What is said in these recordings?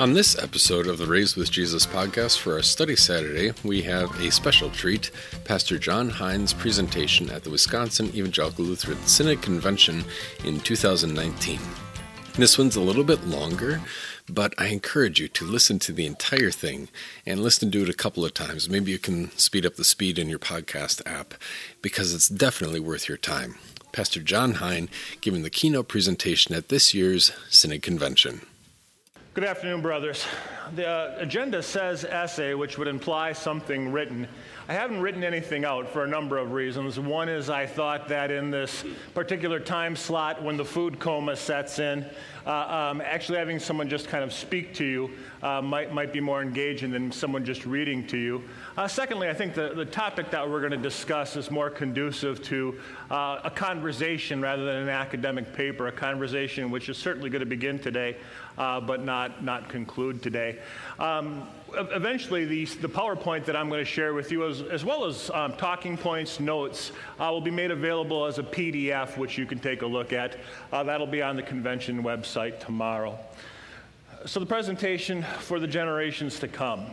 On this episode of the Raised with Jesus podcast for our study Saturday, we have a special treat Pastor John Hein's presentation at the Wisconsin Evangelical Lutheran Synod Convention in 2019. This one's a little bit longer, but I encourage you to listen to the entire thing and listen to it a couple of times. Maybe you can speed up the speed in your podcast app because it's definitely worth your time. Pastor John Hein giving the keynote presentation at this year's Synod Convention. Good afternoon, brothers. The uh, agenda says essay, which would imply something written. I haven't written anything out for a number of reasons. One is I thought that in this particular time slot when the food coma sets in, uh, um, actually having someone just kind of speak to you uh, might, might be more engaging than someone just reading to you. Uh, secondly, I think the, the topic that we're going to discuss is more conducive to uh, a conversation rather than an academic paper, a conversation which is certainly going to begin today, uh, but not, not conclude today. Um, eventually, the, the PowerPoint that I'm going to share with you, as, as well as um, talking points, notes, uh, will be made available as a PDF, which you can take a look at. Uh, that'll be on the convention website tomorrow. So, the presentation for the generations to come.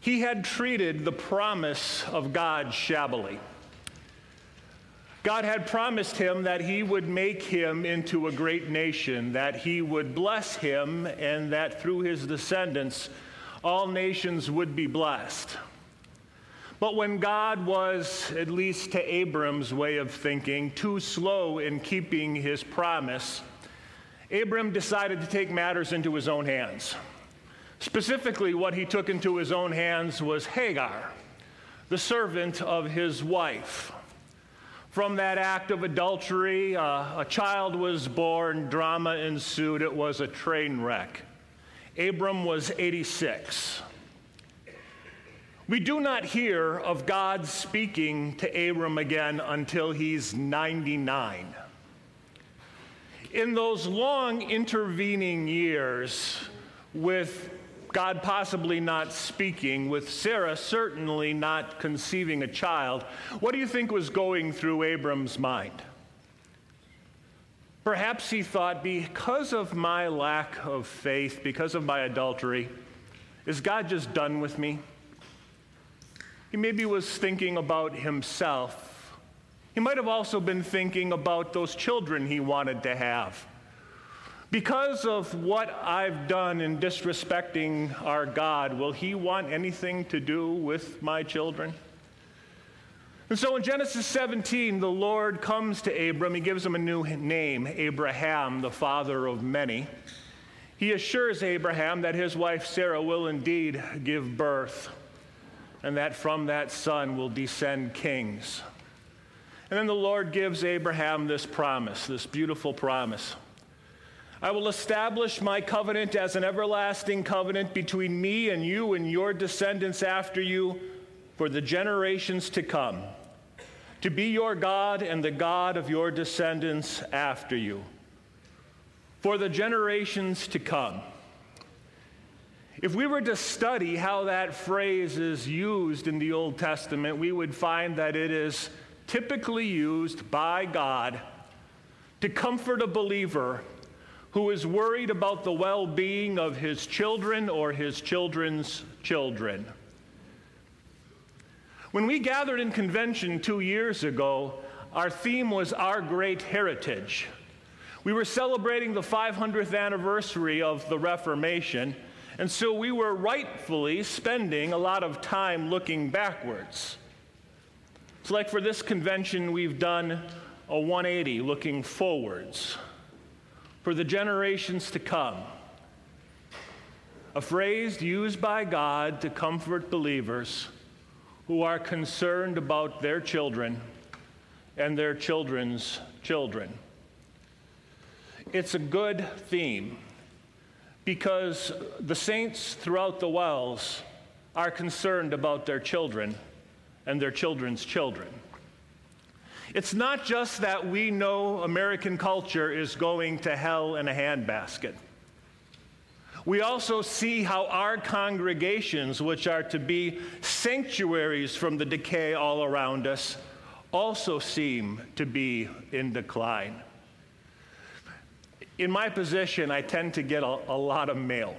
He had treated the promise of God shabbily. God had promised him that he would make him into a great nation, that he would bless him, and that through his descendants all nations would be blessed. But when God was, at least to Abram's way of thinking, too slow in keeping his promise, Abram decided to take matters into his own hands. Specifically, what he took into his own hands was Hagar, the servant of his wife. From that act of adultery, uh, a child was born, drama ensued, it was a train wreck. Abram was 86. We do not hear of God speaking to Abram again until he's 99. In those long intervening years, with God possibly not speaking, with Sarah certainly not conceiving a child, what do you think was going through Abram's mind? Perhaps he thought, because of my lack of faith, because of my adultery, is God just done with me? He maybe was thinking about himself. He might have also been thinking about those children he wanted to have. Because of what I've done in disrespecting our God, will He want anything to do with my children? And so in Genesis 17, the Lord comes to Abram. He gives him a new name, Abraham, the father of many. He assures Abraham that his wife Sarah will indeed give birth, and that from that son will descend kings. And then the Lord gives Abraham this promise, this beautiful promise. I will establish my covenant as an everlasting covenant between me and you and your descendants after you for the generations to come, to be your God and the God of your descendants after you, for the generations to come. If we were to study how that phrase is used in the Old Testament, we would find that it is typically used by God to comfort a believer who is worried about the well being of his children or his children's children. When we gathered in convention two years ago, our theme was Our Great Heritage. We were celebrating the 500th anniversary of the Reformation, and so we were rightfully spending a lot of time looking backwards. It's like for this convention, we've done a 180 looking forwards for the generations to come. A phrase used by God to comfort believers who are concerned about their children and their children's children. It's a good theme because the saints throughout the WELS are concerned about their children and their children's children. It's not just that we know American culture is going to hell in a handbasket. We also see how our congregations, which are to be sanctuaries from the decay all around us, also seem to be in decline. in my position, I tend to get a, a lot of mail.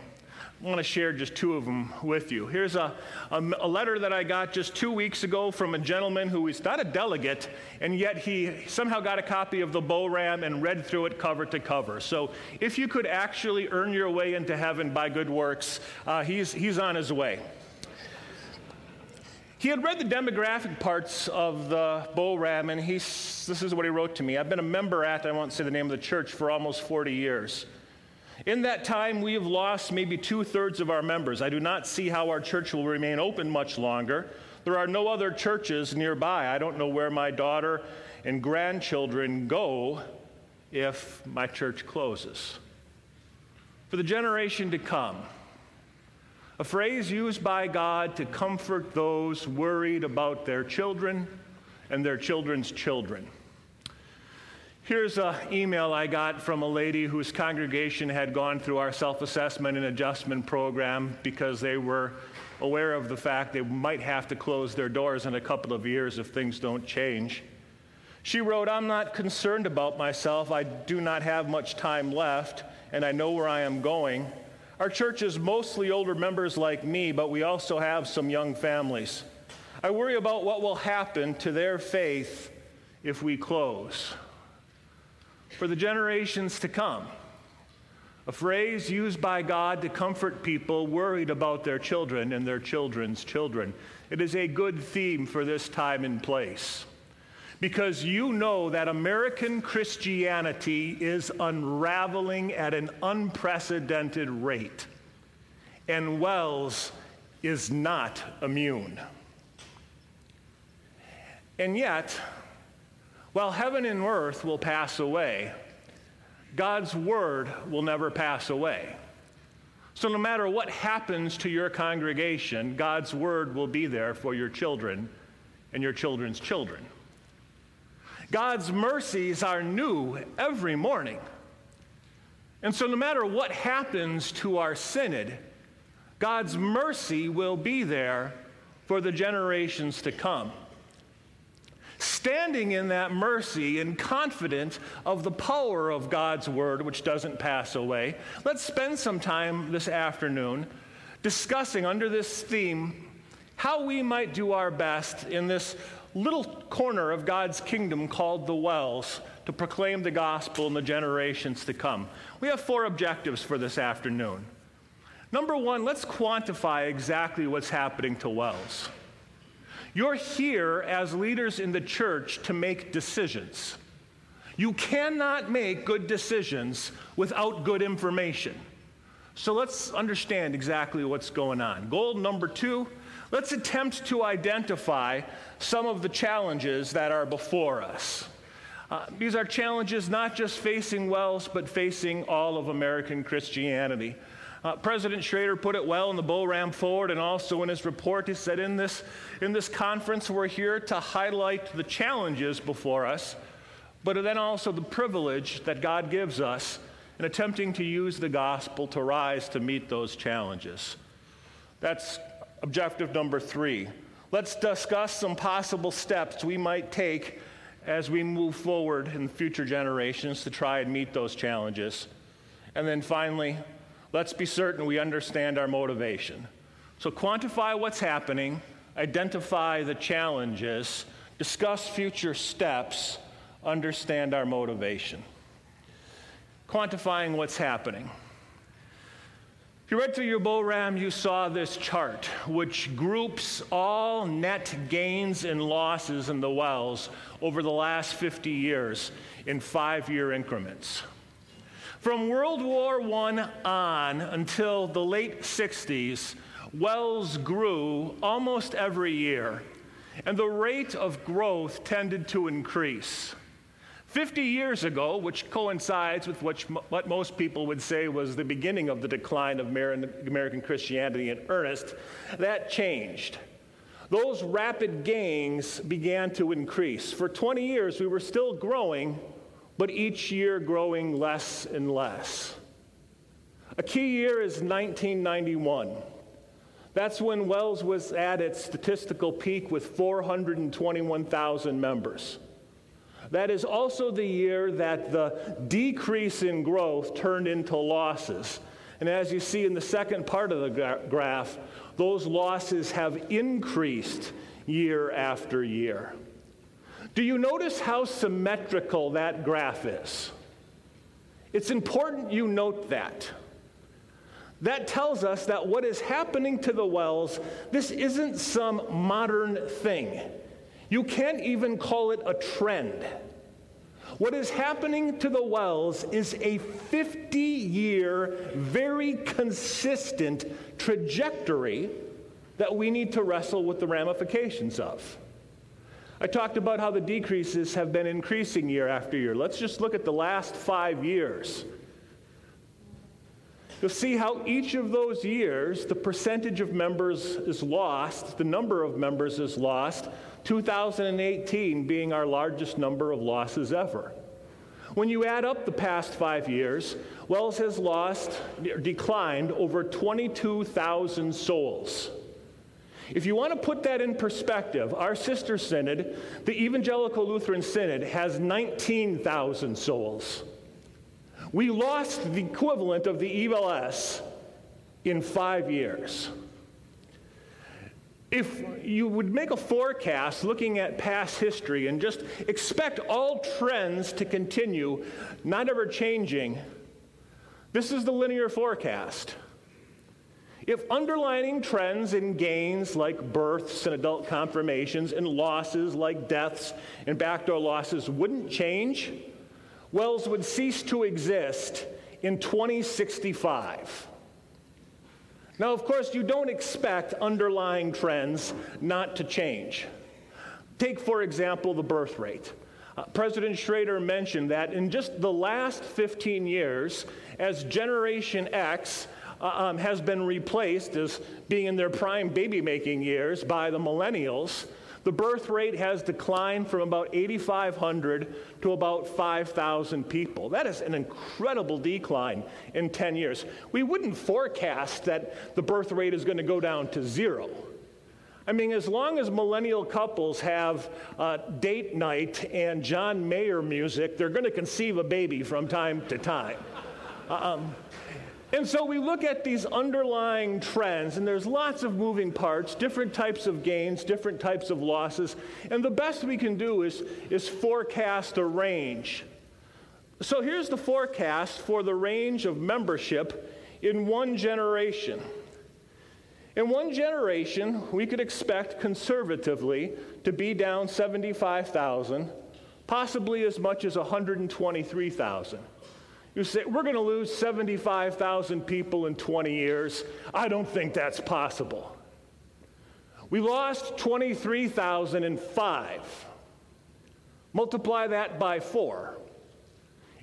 I want to share just two of them with you. Here's a, a, a, letter that I got just two weeks ago from a gentleman who is not a delegate, and yet he somehow got a copy of the BORAM and read through it cover to cover. So if you could actually earn your way into heaven by good works, uh, he's, he's on his way. He had read the demographic parts of the BORAM, and he, this is what he wrote to me. I've been a member at, I won't say the name of the church, for almost 40 years. In that time, we have lost maybe two thirds of our members. I do not see how our church will remain open much longer. There are no other churches nearby. I don't know where my daughter and grandchildren go if my church closes. For the generation to come, a phrase used by God to comfort those worried about their children and their children's children. Here's an email I got from a lady whose congregation had gone through our self assessment and adjustment program because they were aware of the fact they might have to close their doors in a couple of years if things don't change. She wrote, I'm not concerned about myself. I do not have much time left, and I know where I am going. Our church is mostly older members like me, but we also have some young families. I worry about what will happen to their faith if we close for the generations to come. A phrase used by God to comfort people worried about their children and their children's children. It is a good theme for this time and place. Because you know that American Christianity is unraveling at an unprecedented rate. And WELS is not immune. And yet, while heaven and earth will pass away, God's word will never pass away. So, no matter what happens to your congregation, God's word will be there for your children and your children's children. God's mercies are new every morning. And so, no matter what happens to our synod, God's mercy will be there for the generations to come standing in that mercy and confident of the power of God's word, which doesn't pass away, let's spend some time this afternoon discussing under this theme how we might do our best in this little corner of God's kingdom called the WELS to proclaim the gospel in the generations to come. We have four objectives for this afternoon. Number one, let's quantify exactly what's happening to WELS. You're here as leaders in the church to make decisions. You cannot make good decisions without good information. So let's understand exactly what's going on. Goal number two let's attempt to identify some of the challenges that are before us. Uh, these are challenges not just facing WELS, but facing all of American Christianity. Uh, President Schroeder put it well in the BORAM Forward and also in his report. He said, in this, in this conference, we're here to highlight the challenges before us, but then also the privilege that God gives us in attempting to use the gospel to rise to meet those challenges. That's objective number three. Let's discuss some possible steps we might take as we move forward in future generations to try and meet those challenges. And then finally, let's be certain we understand our motivation. So, quantify what's happening, identify the challenges, discuss future steps, understand our motivation. Quantifying what's happening. If you read through your BORAM, you saw this chart, which groups all net gains and losses in the WELS over the last 50 years in five year increments. From World War I on until the late 60s, WELS grew almost every year, and the rate of growth tended to increase. 50 years ago, which coincides with which, what most people would say was the beginning of the decline of American Christianity in earnest, that changed. Those rapid gains began to increase. For 20 years, we were still growing, but each year growing less and less. A key year is 1991. That's when WELS was at its statistical peak with 421,000 members. That is also the year that the decrease in growth turned into losses. And as you see in the second part of the gra- graph, those losses have increased year after year. Do you notice how symmetrical that graph is? It's important you note that. That tells us that what is happening to the WELS, this isn't some modern thing. You can't even call it a trend. What is happening to the WELS is a 50 year, very consistent trajectory that we need to wrestle with the ramifications of. I talked about how the decreases have been increasing year after year. Let's just look at the last five years. You'll see how each of those years, the percentage of members is lost, the number of members is lost, 2018 being our largest number of losses ever. When you add up the past five years, WELS has lost, declined over 22,000 souls. If you want to put that in perspective, our sister synod, the Evangelical Lutheran Synod, has 19,000 souls. We lost the equivalent of the ELS in five years. If you would make a forecast looking at past history and just expect all trends to continue, not ever changing, this is the linear forecast. If underlining trends in gains like births and adult confirmations and losses like deaths and backdoor losses wouldn't change, WELS would cease to exist in 2065. Now, of course, you don't expect underlying trends not to change. Take, for example, the birth rate. Uh, President Schroeder mentioned that in just the last 15 years, as Generation X um, has been replaced as being in their prime baby making years by the millennials, the birth rate has declined from about 8,500 to about 5,000 people. That is an incredible decline in 10 years. We wouldn't forecast that the birth rate is going to go down to zero. I mean, as long as millennial couples have uh, date night and John Mayer music, they're going to conceive a baby from time to time. Um, and so we look at these underlying trends, and there's lots of moving parts, different types of gains, different types of losses. And the best we can do is, is forecast a range. So here's the forecast for the range of membership in one generation. In one generation, we could expect conservatively to be down 75,000, possibly as much as 123,000. You say, we're going to lose 75,000 people in 20 years. I don't think that's possible. We lost 23,005. Multiply that by four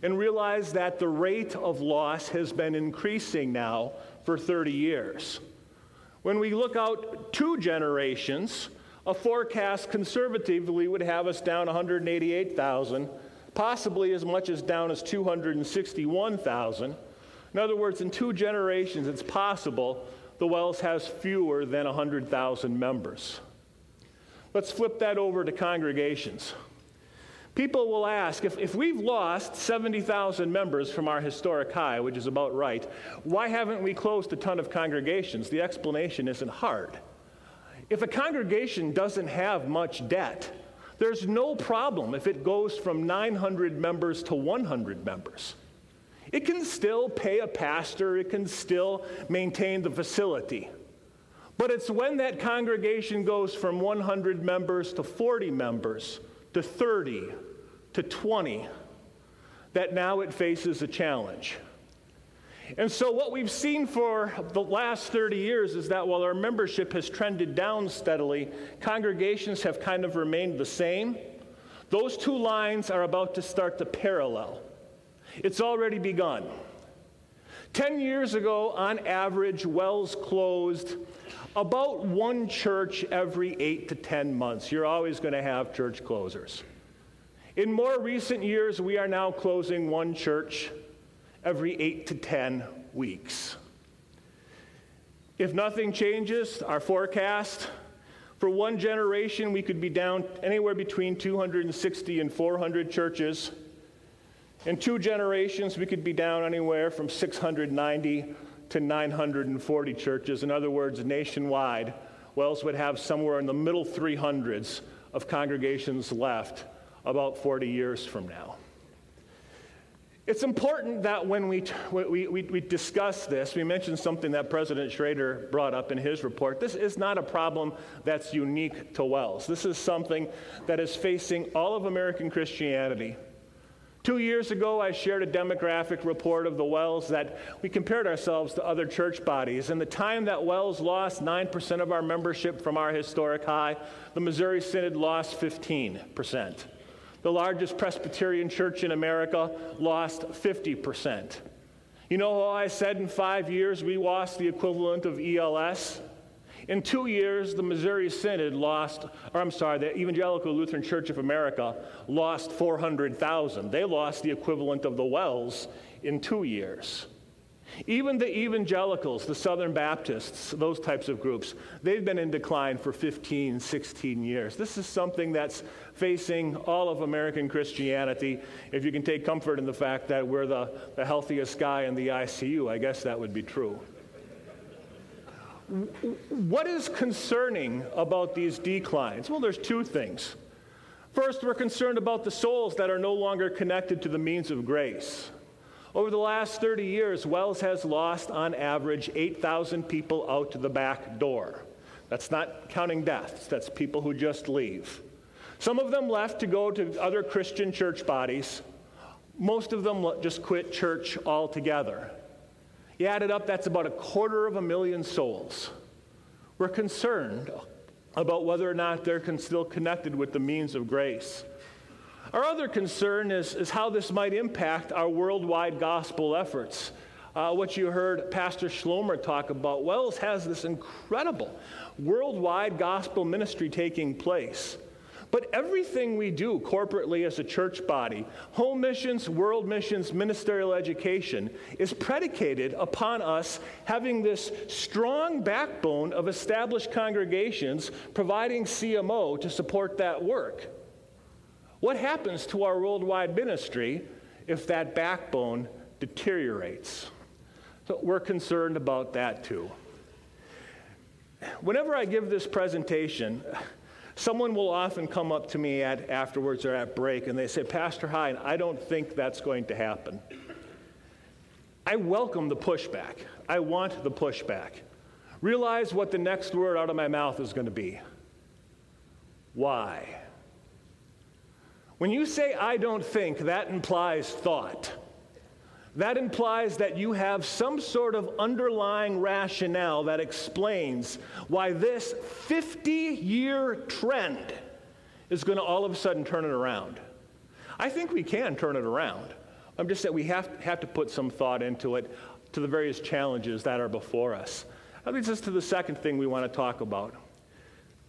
and realize that the rate of loss has been increasing now for 30 years. When we look out two generations, a forecast conservatively would have us down 188,000 possibly as much as down as 261,000. In other words, in two generations, it's possible the WELS has fewer than 100,000 members. Let's flip that over to congregations. People will ask if, if we've lost 70,000 members from our historic high, which is about right, why haven't we closed a ton of congregations? The explanation isn't hard. If a congregation doesn't have much debt, there's no problem if it goes from 900 members to 100 members. It can still pay a pastor, it can still maintain the facility. But it's when that congregation goes from 100 members to 40 members to 30 to 20 that now it faces a challenge. And so, what we've seen for the last 30 years is that while our membership has trended down steadily, congregations have kind of remained the same. Those two lines are about to start to parallel. It's already begun. 10 years ago, on average, WELS closed about one church every eight to 10 months. You're always going to have church closers. In more recent years, we are now closing one church every eight to 10 weeks. If nothing changes, our forecast For one generation, we could be down anywhere between 260 and 400 churches. In two generations, we could be down anywhere from 690 to 940 churches. In other words, nationwide, WELS would have somewhere in the middle 300s of congregations left about 40 years from now. It's important that when we, we, we, we, discuss this, we mentioned something that President Schroeder brought up in his report. This is not a problem that's unique to WELS. This is something that is facing all of American Christianity. Two years ago, I shared a demographic report of the WELS that we compared ourselves to other church bodies. In the time that WELS lost 9% of our membership from our historic high, the Missouri Synod lost 15% the largest Presbyterian church in America, lost 50%. You know how I said in five years we lost the equivalent of ELS? In two years, the Missouri Synod lost, or I'm sorry, the Evangelical Lutheran Church of America lost 400,000. They lost the equivalent of the WELS in two years. Even the evangelicals, the Southern Baptists, those types of groups, they've been in decline for 15, 16 years. This is something that's facing all of American Christianity. If you can take comfort in the fact that we're the, the healthiest guy in the ICU, I guess that would be true. What is concerning about these declines? Well, there's two things. First, we're concerned about the souls that are no longer connected to the means of grace. Over the last 30 years, WELS has lost on average 8,000 people out the back door. That's not counting deaths, that's people who just leave. Some of them left to go to other Christian church bodies. Most of them just quit church altogether. You add it up, that's about a quarter of a million souls. We're concerned about whether or not they're still connected with the means of grace. Our other concern is, is how this might impact our worldwide gospel efforts. Uh, what you heard Pastor Schlomer talk about, WELS has this incredible worldwide gospel ministry taking place. But everything we do corporately as a church body, home missions, world missions, ministerial education, is predicated upon us having this strong backbone of established congregations providing CMO to support that work. What happens to our worldwide ministry if that backbone deteriorates? So we're concerned about that too. Whenever I give this presentation, someone will often come up to me at, afterwards or at break and they say, Pastor Hein, I don't think that's going to happen. I welcome the pushback. I want the pushback. Realize what the next word out of my mouth is going to be. Why? When you say, I don't think, that implies thought. That implies that you have some sort of underlying rationale that explains why this 50 year trend is going to all of a sudden turn it around. I think we can turn it around. I'm just that we have, have to put some thought into it to the various challenges that are before us. That leads us to the second thing we want to talk about.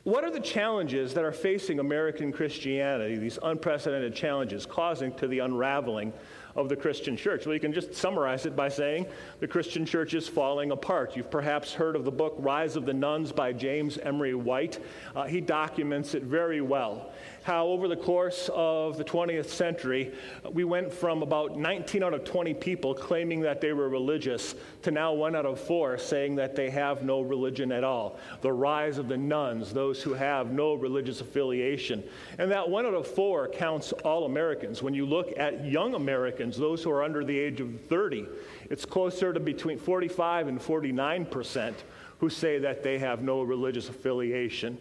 What are the challenges that are facing American Christianity, these unprecedented challenges causing to the unraveling of the Christian church? Well, you can just summarize it by saying the Christian church is falling apart. You've perhaps heard of the book Rise of the Nones by James Emery White. Uh, he documents it very well. How over the course of the 20th century, we went from about 19 out of 20 people claiming that they were religious to now one out of four saying that they have no religion at all. The rise of the nones, those who have no religious affiliation. And that one out of four counts all Americans. When you look at young Americans, those who are under the age of 30, it's closer to between 45 and 49 percent who say that they have no religious affiliation.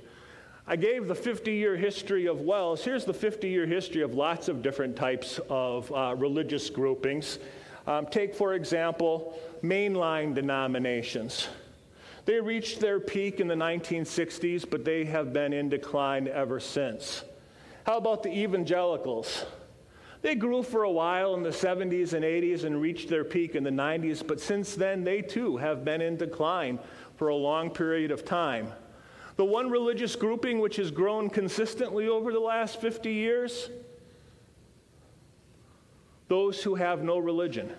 I gave the 50 year history of WELS. Here's the 50 year history of lots of different types of uh, religious groupings. Um, take, for example, mainline denominations. They reached their peak in the 1960s, but they have been in decline ever since. How about the evangelicals? They grew for a while in the 70s and 80s and reached their peak in the 90s, but since then they too have been in decline for a long period of time. The one religious grouping which has grown consistently over the last 50 years those who have no religion.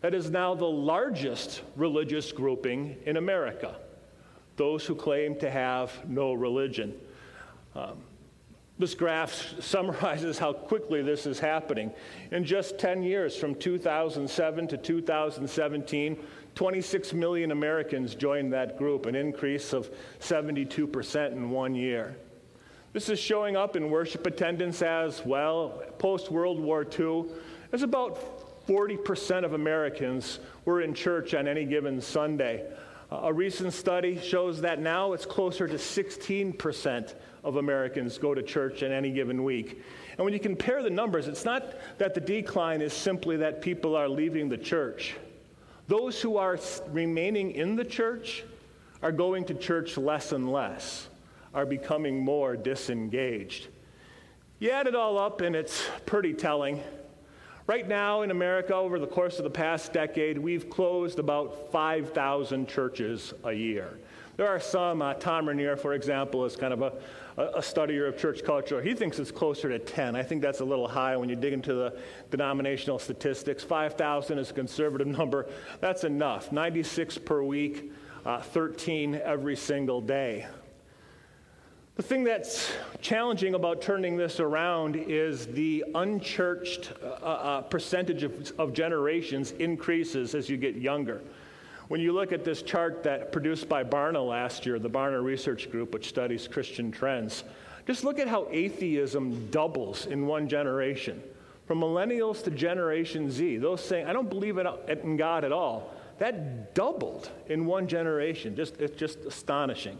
That is now the largest religious grouping in America. those who claim to have no religion. Um, this graph summarizes how quickly this is happening. In just 10 years, from 2007 to 2017, 26 million Americans joined that group, an increase of 72% in one year. This is showing up in worship attendance as well. Post World War II, there's about 40% of Americans were in church on any given Sunday. A recent study shows that now it's closer to 16% of Americans go to church in any given week. And when you compare the numbers, it's not that the decline is simply that people are leaving the church. Those who are remaining in the church are going to church less and less, are becoming more disengaged. You add it all up, and it's pretty telling. Right now in America, over the course of the past decade, we've closed about 5,000 churches a year. There are some, uh, Thom Rainer, for example, is kind of a, a, studier of church culture. He thinks it's closer to 10. I think that's a little high when you dig into the denominational statistics. 5,000 is a conservative number. That's enough. 96 per week, uh, 13 every single day. The thing that's challenging about turning this around is the unchurched uh, uh, percentage of, of generations increases as you get younger. When you look at this chart that produced by Barna last year, the Barna Research Group, which studies Christian trends, just look at how atheism doubles in one generation. From millennials to Generation Z, those saying, I don't believe in God at all, that doubled in one generation. Just, it's just astonishing.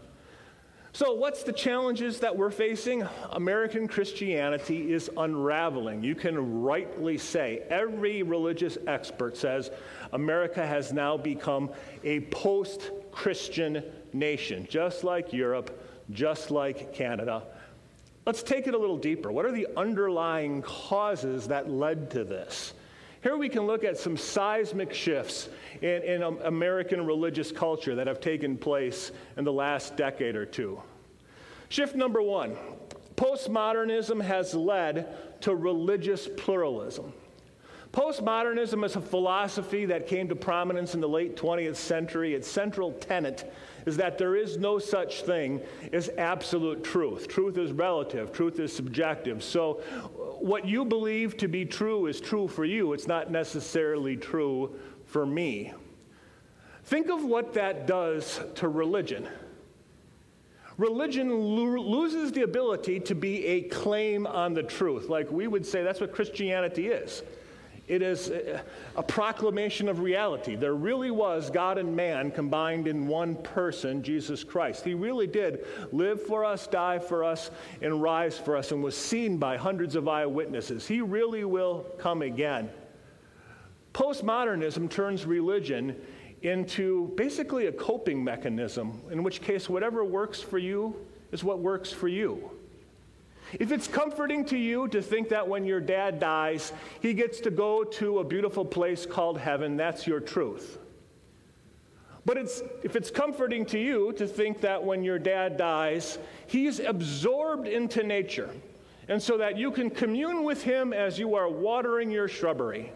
So, what's the challenges that we're facing? American Christianity is unraveling. You can rightly say, every religious expert says America has now become a post Christian nation, just like Europe, just like Canada. Let's take it a little deeper. What are the underlying causes that led to this? Here we can look at some seismic shifts in, in American religious culture that have taken place in the last decade or two. Shift number one postmodernism has led to religious pluralism. Postmodernism is a philosophy that came to prominence in the late 20th century. Its central tenet is that there is no such thing as absolute truth. Truth is relative, truth is subjective. So, what you believe to be true is true for you, it's not necessarily true for me. Think of what that does to religion. Religion lo- loses the ability to be a claim on the truth. Like we would say, that's what Christianity is. It is a proclamation of reality. There really was God and man combined in one person, Jesus Christ. He really did live for us, die for us, and rise for us, and was seen by hundreds of eyewitnesses. He really will come again. Postmodernism turns religion into basically a coping mechanism, in which case, whatever works for you is what works for you. If it's comforting to you to think that when your dad dies, he gets to go to a beautiful place called heaven, that's your truth. But it's, if it's comforting to you to think that when your dad dies, he's absorbed into nature, and so that you can commune with him as you are watering your shrubbery,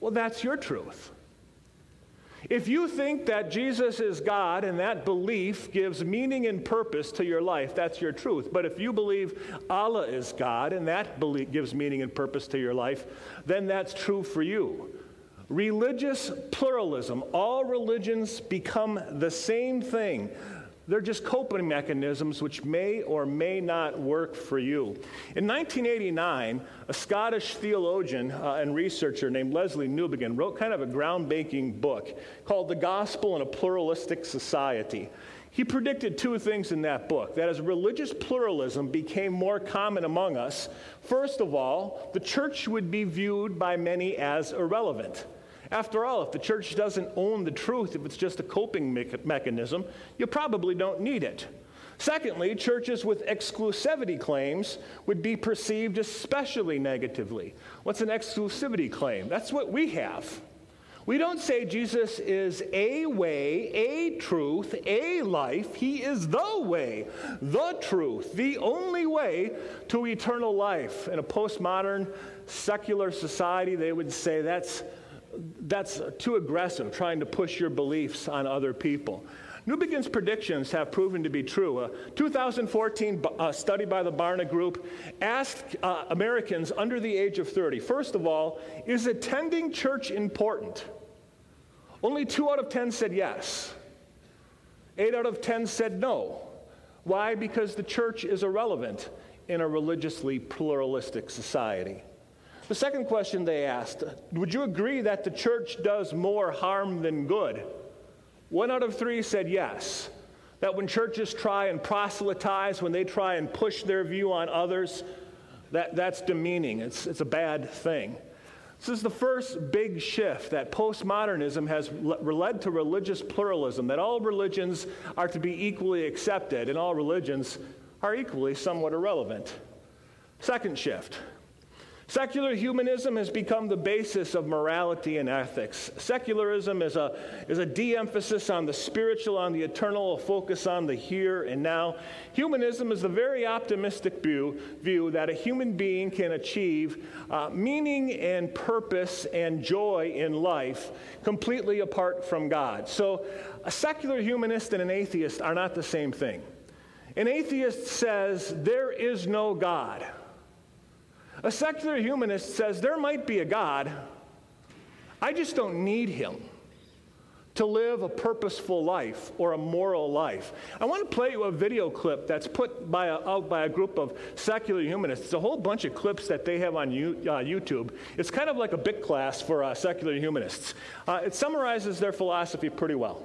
well, that's your truth. If you think that Jesus is God and that belief gives meaning and purpose to your life, that's your truth. But if you believe Allah is God and that belief gives meaning and purpose to your life, then that's true for you. Religious pluralism, all religions become the same thing. They're just coping mechanisms which may or may not work for you. In 1989, a Scottish theologian uh, and researcher named Lesslie Newbigin wrote kind of a groundbreaking book called The Gospel in a Pluralistic Society. He predicted two things in that book that as religious pluralism became more common among us, first of all, the church would be viewed by many as irrelevant. After all, if the church doesn't own the truth, if it's just a coping me- mechanism, you probably don't need it. Secondly, churches with exclusivity claims would be perceived especially negatively. What's an exclusivity claim? That's what we have. We don't say Jesus is a way, a truth, a life. He is the way, the truth, the only way to eternal life. In a postmodern secular society, they would say that's that's too aggressive, trying to push your beliefs on other people. Newbigin's predictions have proven to be true. A 2014 uh, study by the Barna Group asked uh, Americans under the age of 30, first of all, is attending church important? Only two out of 10 said yes. Eight out of 10 said no. Why? Because the church is irrelevant in a religiously pluralistic society. The second question they asked Would you agree that the church does more harm than good? One out of three said yes. That when churches try and proselytize, when they try and push their view on others, that, that's demeaning. It's, it's a bad thing. This is the first big shift that postmodernism has led to religious pluralism, that all religions are to be equally accepted and all religions are equally somewhat irrelevant. Second shift Secular humanism has become the basis of morality and ethics. Secularism is a, is a de emphasis on the spiritual, on the eternal, a focus on the here and now. Humanism is the very optimistic view, view that a human being can achieve uh, meaning and purpose and joy in life completely apart from God. So, a secular humanist and an atheist are not the same thing. An atheist says there is no God. A secular humanist says there might be a God, I just don't need him to live a purposeful life or a moral life. I want to play you a video clip that's put by a, out by a group of secular humanists. It's a whole bunch of clips that they have on uh, YouTube. It's kind of like a bit class for uh, secular humanists. Uh, it summarizes their philosophy pretty well.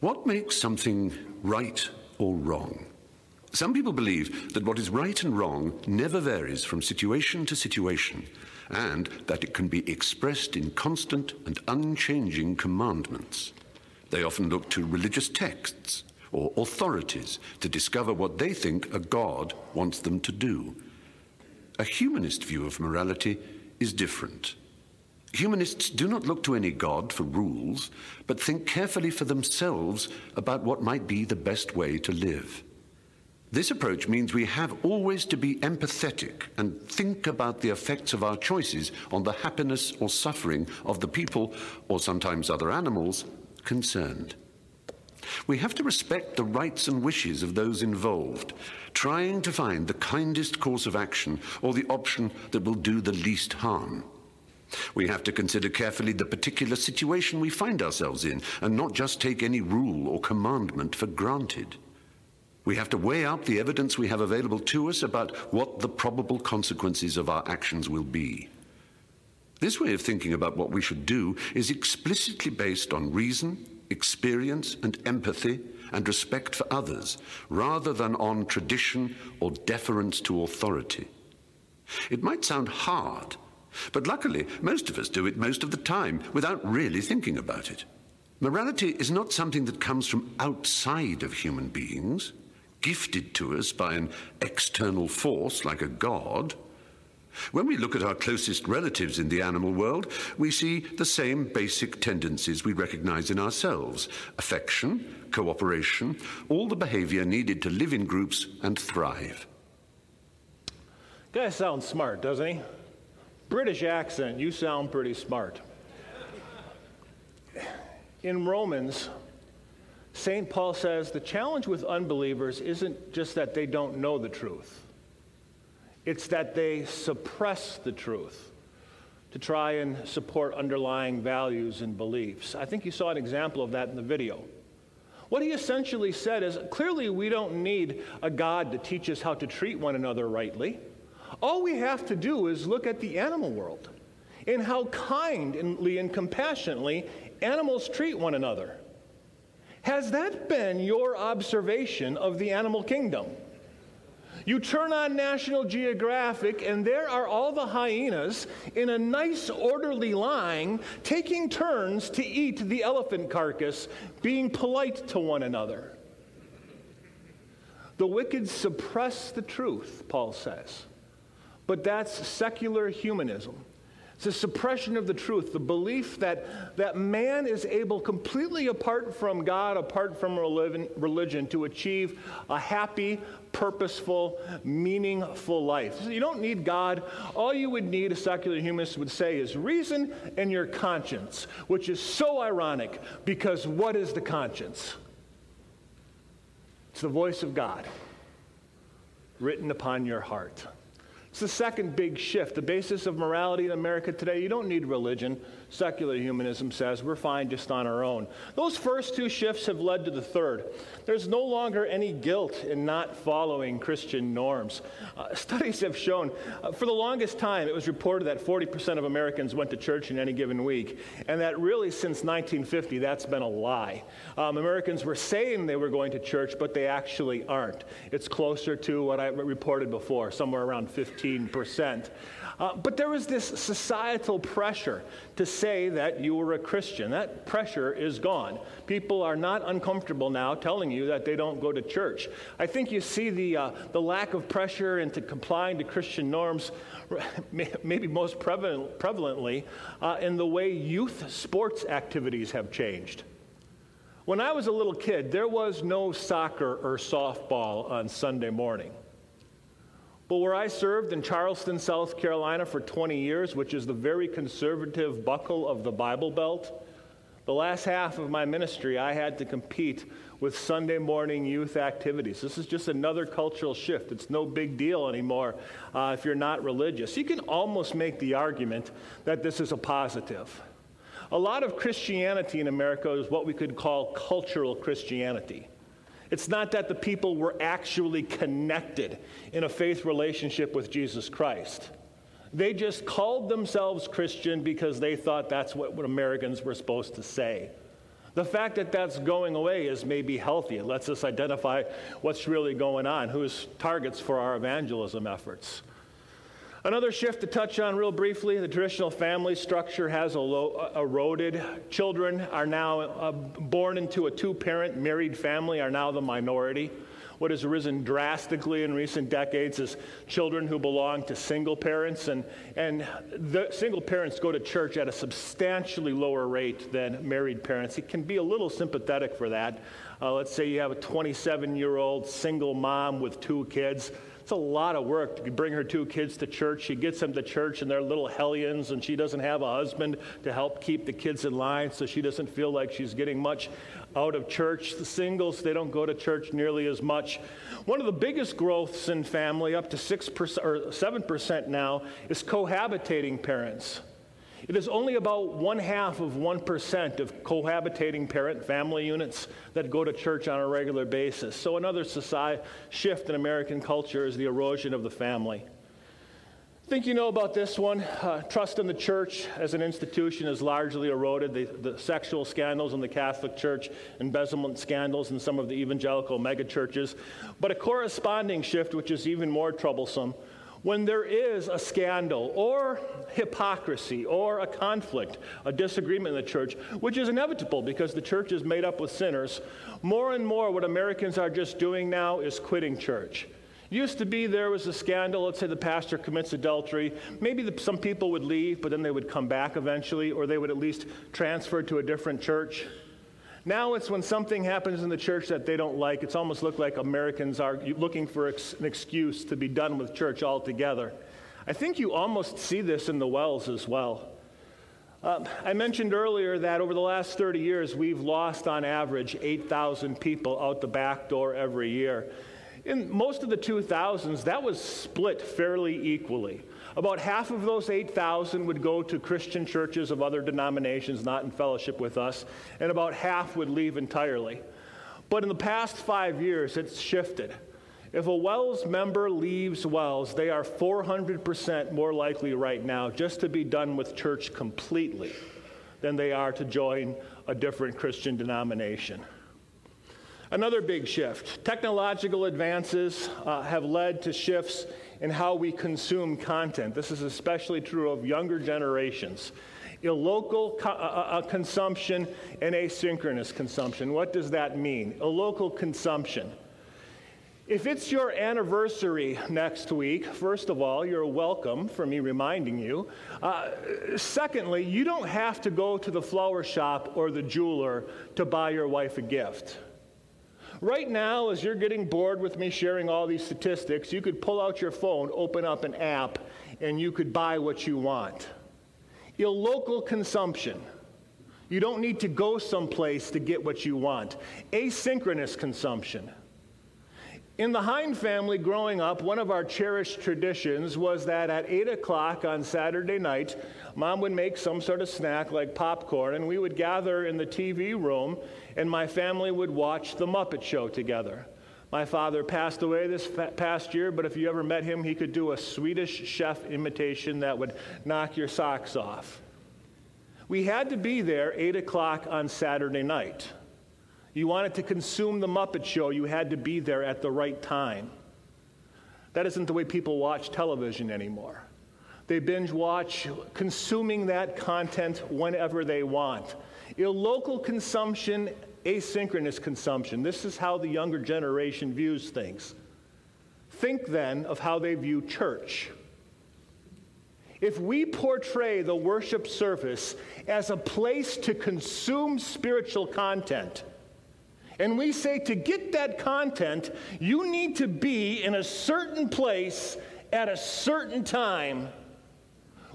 What makes something right or wrong? Some people believe that what is right and wrong never varies from situation to situation, and that it can be expressed in constant and unchanging commandments. They often look to religious texts or authorities to discover what they think a God wants them to do. A humanist view of morality is different. Humanists do not look to any God for rules, but think carefully for themselves about what might be the best way to live. This approach means we have always to be empathetic and think about the effects of our choices on the happiness or suffering of the people, or sometimes other animals, concerned. We have to respect the rights and wishes of those involved, trying to find the kindest course of action or the option that will do the least harm. We have to consider carefully the particular situation we find ourselves in and not just take any rule or commandment for granted. We have to weigh up the evidence we have available to us about what the probable consequences of our actions will be. This way of thinking about what we should do is explicitly based on reason, experience, and empathy and respect for others, rather than on tradition or deference to authority. It might sound hard, but luckily, most of us do it most of the time without really thinking about it. Morality is not something that comes from outside of human beings gifted to us by an external force like a god, when we look at our closest relatives in the animal world, we see the same basic tendencies we recognize in ourselves affection, cooperation, all the behavior needed to live in groups and thrive. Guy sounds smart, doesn't he? British accent, you sound pretty smart. In Romans, St. Paul says the challenge with unbelievers isn't just that they don't know the truth, it's that they suppress the truth to try and support underlying values and beliefs. I think you saw an example of that in the video. What he essentially said is clearly we don't need a God to teach us how to treat one another rightly. All we have to do is look at the animal world and how kindly and compassionately animals treat one another. Has that been your observation of the animal kingdom? You turn on National Geographic, and there are all the hyenas in a nice, orderly line, taking turns to eat the elephant carcass, being polite to one another. The wicked suppress the truth, Paul says. But that's secular humanism. It's a suppression of the truth, the belief that, that man is able, completely apart from God, apart from religion, to achieve a happy, purposeful, meaningful life. So you don't need God. All you would need, a secular humanist would say, is reason and your conscience, which is so ironic because what is the conscience? It's the voice of God written upon your heart. It's the second big shift. The basis of morality in America today, you don't need religion. Secular humanism says we're fine just on our own. Those first two shifts have led to the third. There's no longer any guilt in not following Christian norms. Uh, studies have shown, uh, for the longest time, it was reported that 40% of Americans went to church in any given week, and that really since 1950, that's been a lie. Um, Americans were saying they were going to church, but they actually aren't. It's closer to what I reported before, somewhere around 15%. Uh, but there was this societal pressure to say that you were a Christian. That pressure is gone. People are not uncomfortable now telling you that they don't go to church. I think you see the, uh, the lack of pressure into complying to Christian norms, maybe most prevalent, prevalently, uh, in the way youth sports activities have changed. When I was a little kid, there was no soccer or softball on Sunday morning. But where I served in Charleston, South Carolina for 20 years, which is the very conservative buckle of the Bible Belt, the last half of my ministry, I had to compete with Sunday morning youth activities. This is just another cultural shift. It's no big deal anymore uh, if you're not religious. You can almost make the argument that this is a positive. A lot of Christianity in America is what we could call cultural Christianity. It's not that the people were actually connected in a faith relationship with Jesus Christ. They just called themselves Christian because they thought that's what, Americans were supposed to say. The fact that that's going away is maybe healthy. It lets us identify what's really going on, who's targets for our evangelism efforts. Another shift to touch on real briefly the traditional family structure has eroded. Children are now uh, born into a two parent married family, are now the minority. What has risen drastically in recent decades is children who belong to single parents, and, and the single parents go to church at a substantially lower rate than married parents. It can be a little sympathetic for that. Uh, let's say you have a 27 year old single mom with two kids it's a lot of work to bring her two kids to church. She gets them to church and they're little hellions, and she doesn't have a husband to help keep the kids in line, so she doesn't feel like she's getting much out of church. The singles, they don't go to church nearly as much. One of the biggest growths in family, up to 6% or 7% now, is cohabitating parents. It is only about one half of 1% of cohabitating parent family units that go to church on a regular basis. So, another society shift in American culture is the erosion of the family. I think you know about this one. Uh, trust in the church as an institution is largely eroded. The, the, sexual scandals in the Catholic Church, embezzlement scandals in some of the evangelical megachurches. But a corresponding shift, which is even more troublesome, when there is a scandal or hypocrisy or a conflict, a disagreement in the church, which is inevitable because the church is made up with sinners, more and more what Americans are just doing now is quitting church. Used to be there was a scandal, let's say the pastor commits adultery. Maybe the, some people would leave, but then they would come back eventually, or they would at least transfer to a different church. Now it's when something happens in the church that they don't like, it's almost look like Americans are looking for ex- an excuse to be done with church altogether. I think you almost see this in the WELS as well. Uh, I mentioned earlier that over the last 30 years, we've lost on average 8,000 people out the back door every year. In most of the 2000s, that was split fairly equally. About half of those 8,000 would go to Christian churches of other denominations not in fellowship with us, and about half would leave entirely. But in the past five years, it's shifted. If a WELS member leaves WELS, they are 400% more likely right now just to be done with church completely than they are to join a different Christian denomination. Another big shift technological advances uh, have led to shifts in how we consume content. This is especially true of younger generations. Illocal co- uh, uh, uh, consumption and asynchronous consumption. What does that mean? Illocal consumption. If it's your anniversary next week, first of all, you're welcome for me reminding you. Uh, secondly, you don't have to go to the flower shop or the jeweler to buy your wife a gift. Right now, as you're getting bored with me sharing all these statistics, you could pull out your phone, open up an app, and you could buy what you want. Your Illocal consumption. You don't need to go someplace to get what you want. Asynchronous consumption. In the Hein family growing up, one of our cherished traditions was that at 8 o'clock on Saturday night, mom would make some sort of snack like popcorn, and we would gather in the TV room, and my family would watch The Muppet Show together. My father passed away this past year, but if you ever met him, he could do a Swedish chef imitation that would knock your socks off. We had to be there 8 o'clock on Saturday night. You wanted to consume the Muppet Show, you had to be there at the right time. That isn't the way people watch television anymore. They binge watch, consuming that content whenever they want. Illocal consumption, asynchronous consumption. This is how the younger generation views things. Think then of how they view church. If we portray the worship service as a place to consume spiritual content, and we say to get that content, you need to be in a certain place at a certain time.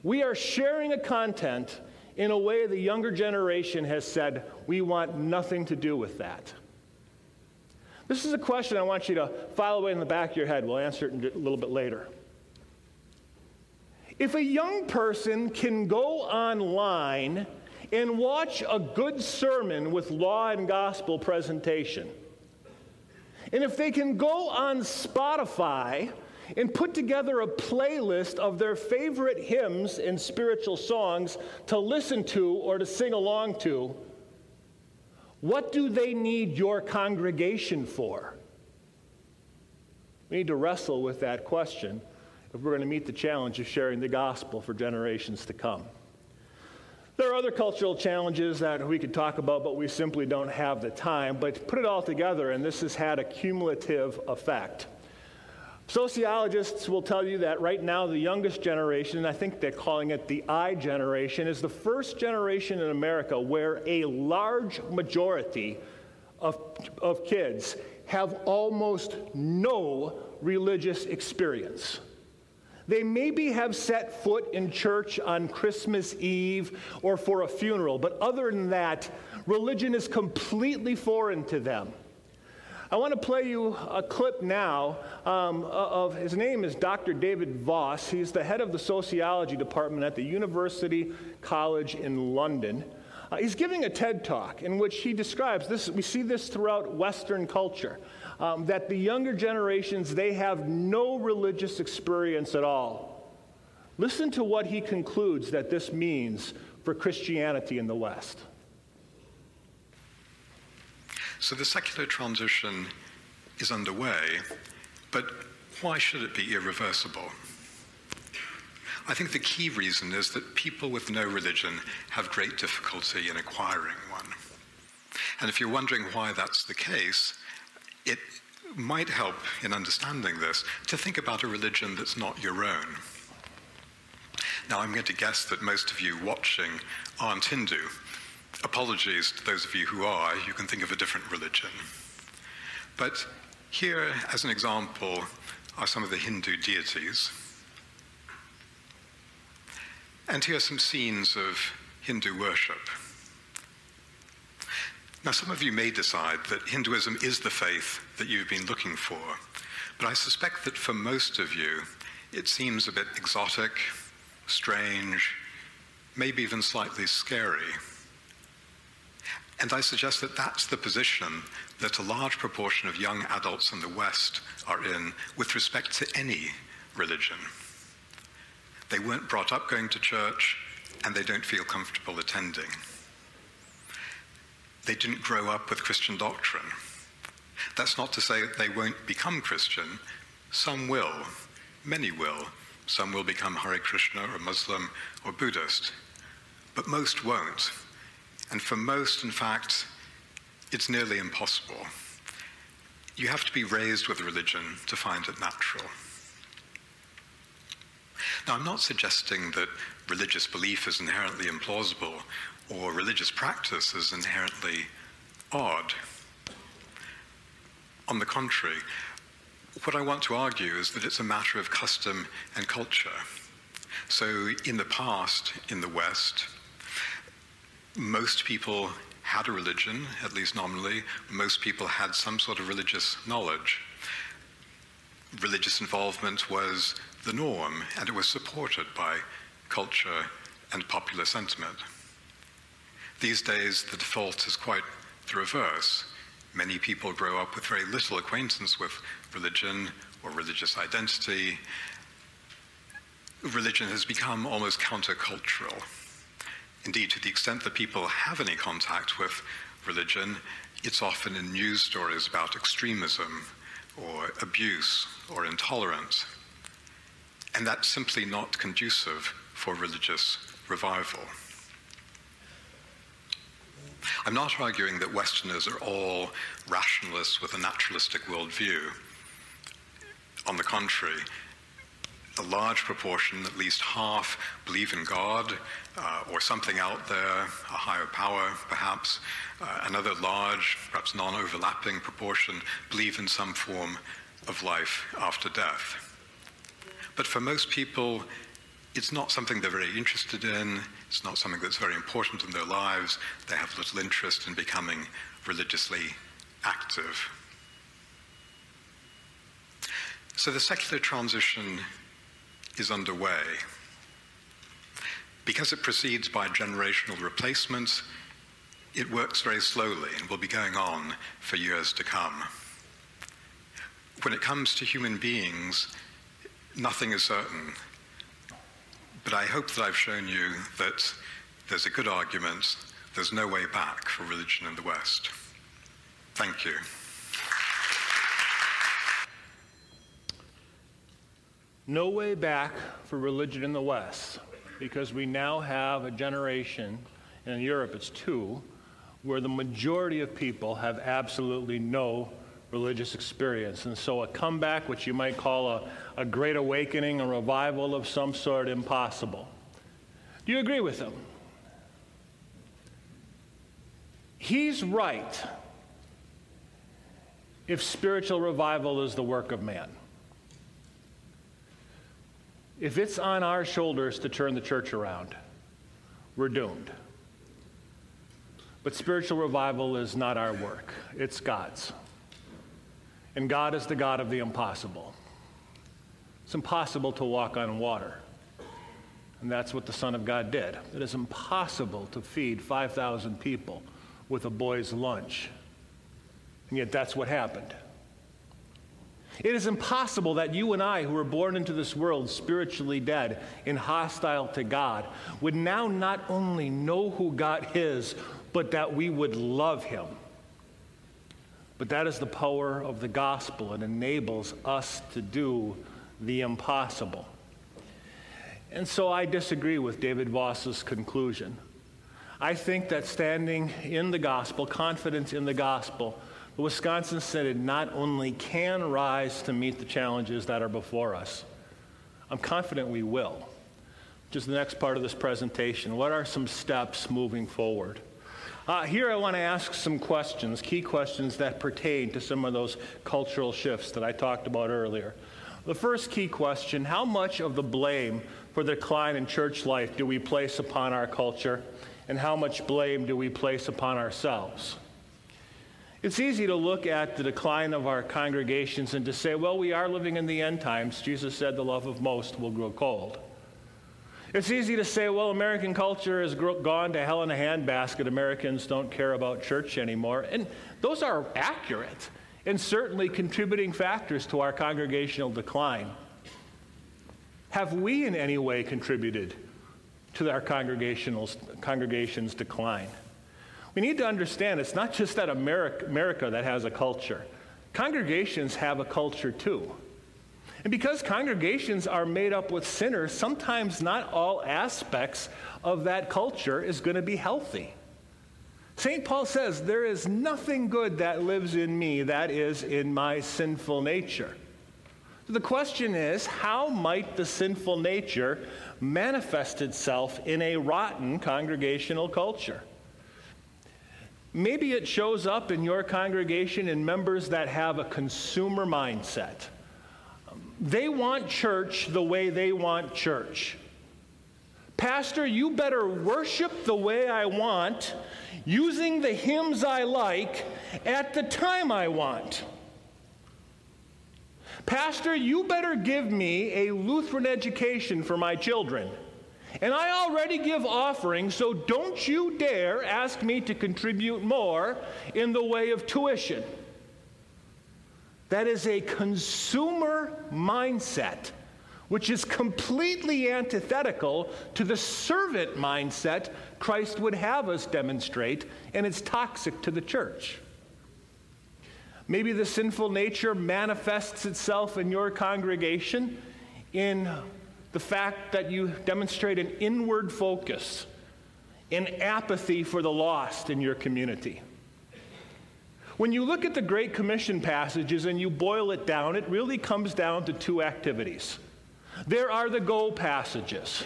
We are sharing a content in a way the younger generation has said, we want nothing to do with that. This is a question I want you to file away in the back of your head. We'll answer it a little bit later. If a young person can go online and watch a good sermon with law and gospel presentation. And if they can go on Spotify and put together a playlist of their favorite hymns and spiritual songs to listen to or to sing along to, what do they need your congregation for? We need to wrestle with that question if we're going to meet the challenge of sharing the gospel for generations to come. There are other cultural challenges that we could talk about, but we simply don't have the time. But put it all together, and this has had a cumulative effect. Sociologists will tell you that right now, the youngest generation, and I think they're calling it the I generation, is the first generation in America where a large majority of, of kids have almost no religious experience. They maybe have set foot in church on Christmas Eve or for a funeral, but other than that, religion is completely foreign to them. I want to play you a clip now um, of his name is Dr. David Voas. He's the head of the sociology department at the University College in London. Uh, he's giving a TED talk in which he describes this. We see this throughout Western culture um, that the younger generations, they have no religious experience at all. Listen to what he concludes that this means for Christianity in the West. So the secular transition is underway, but why should it be irreversible? I think the key reason is that people with no religion have great difficulty in acquiring one. And if you're wondering why that's the case, it might help in understanding this to think about a religion that's not your own. Now, I'm going to guess that most of you watching aren't Hindu. Apologies to those of you who are, you can think of a different religion. But here, as an example, are some of the Hindu deities. And here are some scenes of Hindu worship. Now, some of you may decide that Hinduism is the faith that you've been looking for, but I suspect that for most of you, it seems a bit exotic, strange, maybe even slightly scary. And I suggest that that's the position that a large proportion of young adults in the West are in with respect to any religion. They weren't brought up going to church, and they don't feel comfortable attending. They didn't grow up with Christian doctrine. That's not to say that they won't become Christian. Some will, many will. Some will become Hare Krishna or Muslim or Buddhist, but most won't. And for most, in fact, it's nearly impossible. You have to be raised with religion to find it natural. Now, I'm not suggesting that religious belief is inherently implausible or religious practice is inherently odd. On the contrary, what I want to argue is that it's a matter of custom and culture. So, in the past, in the West, most people had a religion, at least nominally. Most people had some sort of religious knowledge. Religious involvement was the norm, and it was supported by culture and popular sentiment. These days, the default is quite the reverse. Many people grow up with very little acquaintance with religion or religious identity. Religion has become almost countercultural. Indeed, to the extent that people have any contact with religion, it's often in news stories about extremism or abuse or intolerance. And that's simply not conducive for religious revival. I'm not arguing that Westerners are all rationalists with a naturalistic worldview. On the contrary, a large proportion, at least half, believe in God uh, or something out there, a higher power perhaps. Uh, another large, perhaps non overlapping proportion believe in some form of life after death. But for most people, it's not something they're very interested in. It's not something that's very important in their lives. They have little interest in becoming religiously active. So the secular transition is underway. Because it proceeds by generational replacement, it works very slowly and will be going on for years to come. When it comes to human beings, nothing is certain. But I hope that I've shown you that there's a good argument, there's no way back for religion in the West. Thank you. No way back for religion in the West because we now have a generation, in Europe it's two, where the majority of people have absolutely no religious experience. And so a comeback, which you might call a, a great awakening, a revival of some sort, impossible. Do you agree with him? He's right if spiritual revival is the work of man. If it's on our shoulders to turn the church around, we're doomed. But spiritual revival is not our work, it's God's. And God is the God of the impossible. It's impossible to walk on water. And that's what the Son of God did. It is impossible to feed 5,000 people with a boy's lunch. And yet that's what happened. It is impossible that you and I, who were born into this world spiritually dead and hostile to God, would now not only know who God is, but that we would love Him. But that is the power of the gospel. It enables us to do the impossible. And so I disagree with David Voas's conclusion. I think that standing in the gospel, confidence in the gospel, the Wisconsin Synod not only can rise to meet the challenges that are before us, I'm confident we will. Which is the next part of this presentation. What are some steps moving forward? Uh, here I want to ask some questions, key questions that pertain to some of those cultural shifts that I talked about earlier. The first key question how much of the blame for the decline in church life do we place upon our culture, and how much blame do we place upon ourselves? It's easy to look at the decline of our congregations and to say, well, we are living in the end times. Jesus said the love of most will grow cold. It's easy to say, well, American culture has gone to hell in a handbasket. Americans don't care about church anymore. And those are accurate and certainly contributing factors to our congregational decline. Have we in any way contributed to our congregation's decline? We need to understand it's not just that America, America that has a culture. Congregations have a culture too. And because congregations are made up with sinners, sometimes not all aspects of that culture is going to be healthy. St. Paul says, There is nothing good that lives in me, that is, in my sinful nature. The question is, how might the sinful nature manifest itself in a rotten congregational culture? Maybe it shows up in your congregation in members that have a consumer mindset. They want church the way they want church. Pastor, you better worship the way I want, using the hymns I like, at the time I want. Pastor, you better give me a Lutheran education for my children. And I already give offerings, so don't you dare ask me to contribute more in the way of tuition. That is a consumer mindset, which is completely antithetical to the servant mindset Christ would have us demonstrate, and it's toxic to the church. Maybe the sinful nature manifests itself in your congregation in the fact that you demonstrate an inward focus, an apathy for the lost in your community. When you look at the Great Commission passages and you boil it down, it really comes down to two activities. There are the go passages.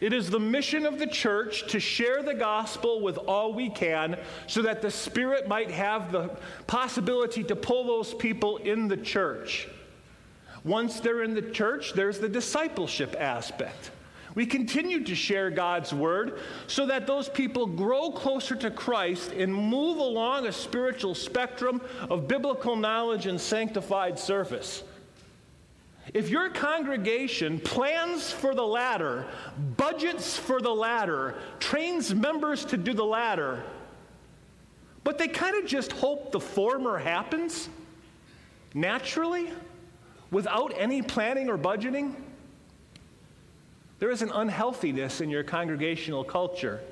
It is the mission of the church to share the gospel with all we can so that the Spirit might have the possibility to pull those people in the church. Once they're in the church, there's the discipleship aspect. We continue to share God's word so that those people grow closer to Christ and move along a spiritual spectrum of biblical knowledge and sanctified service. If your congregation plans for the latter, budgets for the latter, trains members to do the latter, but they kind of just hope the former happens naturally without any planning or budgeting, there is an unhealthiness in your congregational culture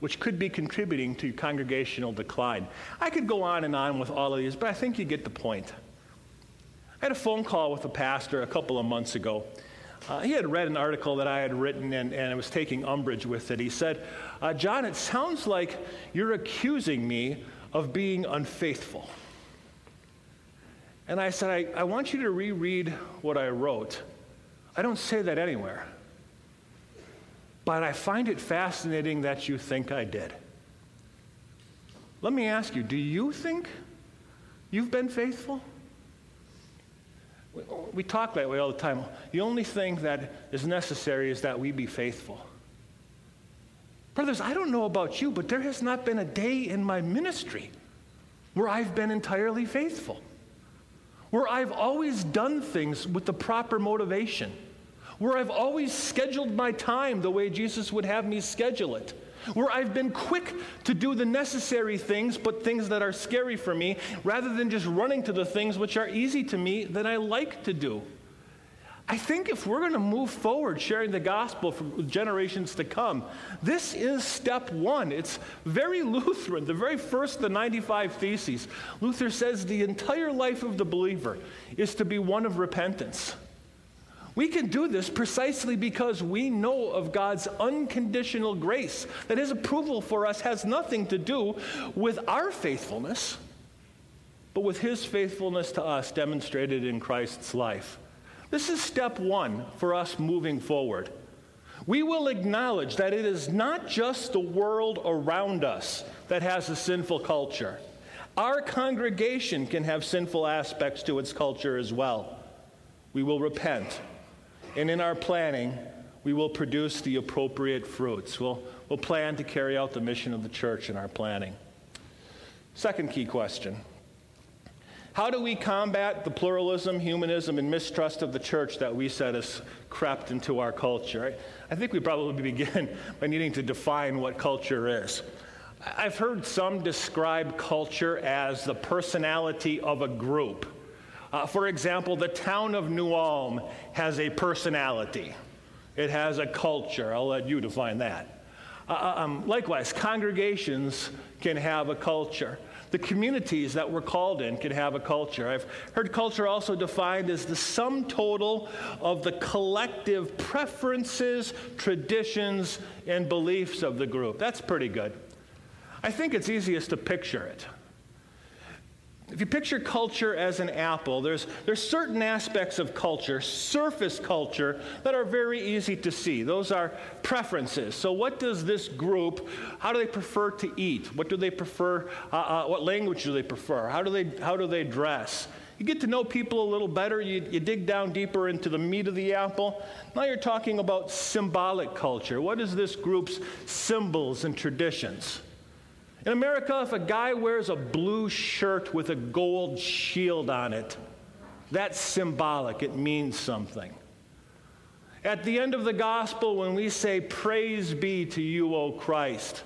which could be contributing to congregational decline. I could go on and on with all of these, but I think you get the point. I had a phone call with a pastor a couple of months ago. Uh, he had read an article that I had written and, and was taking umbrage with it. He said, uh, John, it sounds like you're accusing me of being unfaithful. And I said, I, I want you to reread what I wrote. I don't say that anywhere. But I find it fascinating that you think I did. Let me ask you do you think you've been faithful? We talk that way all the time. The only thing that is necessary is that we be faithful. Brothers, I don't know about you, but there has not been a day in my ministry where I've been entirely faithful, where I've always done things with the proper motivation, where I've always scheduled my time the way Jesus would have me schedule it where I've been quick to do the necessary things, but things that are scary for me, rather than just running to the things which are easy to me that I like to do. I think if we're going to move forward sharing the gospel for generations to come, this is step one. It's very Lutheran, the very first the 95 Theses. Luther says the entire life of the believer is to be one of repentance. We can do this precisely because we know of God's unconditional grace, that His approval for us has nothing to do with our faithfulness, but with His faithfulness to us demonstrated in Christ's life. This is step one for us moving forward. We will acknowledge that it is not just the world around us that has a sinful culture. Our congregation can have sinful aspects to its culture as well. We will repent and in our planning, we will produce the appropriate fruits. We'll, we'll plan to carry out the mission of the church in our planning. Second key question How do we combat the pluralism, humanism, and mistrust of the church that we said has crept into our culture? I, I think we probably begin by needing to define what culture is. I've heard some describe culture as the personality of a group. Uh, for example, the town of New Ulm has a personality, it has a culture. I'll let you define that. Uh, uh, um, likewise, congregations can have a culture. The communities that we're called in can have a culture. I've heard culture also defined as the sum total of the collective preferences, traditions, and beliefs of the group. That's pretty good. I think it's easiest to picture it. If you picture culture as an apple, there's, there's certain aspects of culture, surface culture, that are very easy to see. Those are preferences. So, what does this group, how do they prefer to eat? What do they prefer? Uh, uh, what language do they prefer? How do they, how do they dress? You get to know people a little better, you, you dig down deeper into the meat of the apple. Now you're talking about symbolic culture. What is this group's symbols and traditions? In America, if a guy wears a blue shirt with a gold shield on it, that's symbolic. It means something. At the end of the gospel, when we say, Praise be to you, O Christ,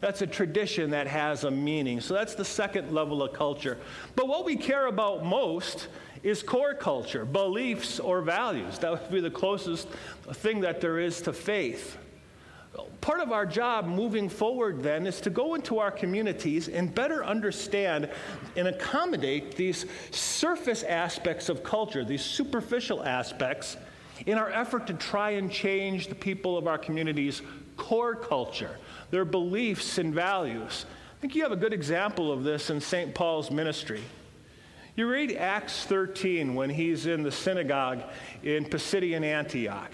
that's a tradition that has a meaning. So that's the second level of culture. But what we care about most is core culture, beliefs or values. That would be the closest thing that there is to faith. Part of our job moving forward then is to go into our communities and better understand and accommodate these surface aspects of culture, these superficial aspects, in our effort to try and change the people of our communities' core culture, their beliefs and values. I think you have a good example of this in St. Paul's ministry. You read Acts 13 when he's in the synagogue in Pisidian Antioch.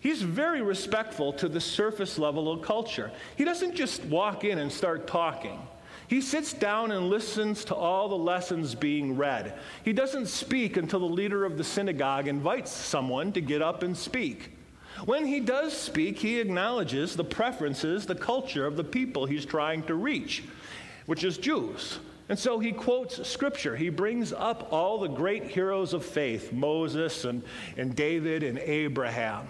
He's very respectful to the surface level of culture. He doesn't just walk in and start talking. He sits down and listens to all the lessons being read. He doesn't speak until the leader of the synagogue invites someone to get up and speak. When he does speak, he acknowledges the preferences, the culture of the people he's trying to reach, which is Jews. And so he quotes scripture. He brings up all the great heroes of faith Moses and, and David and Abraham.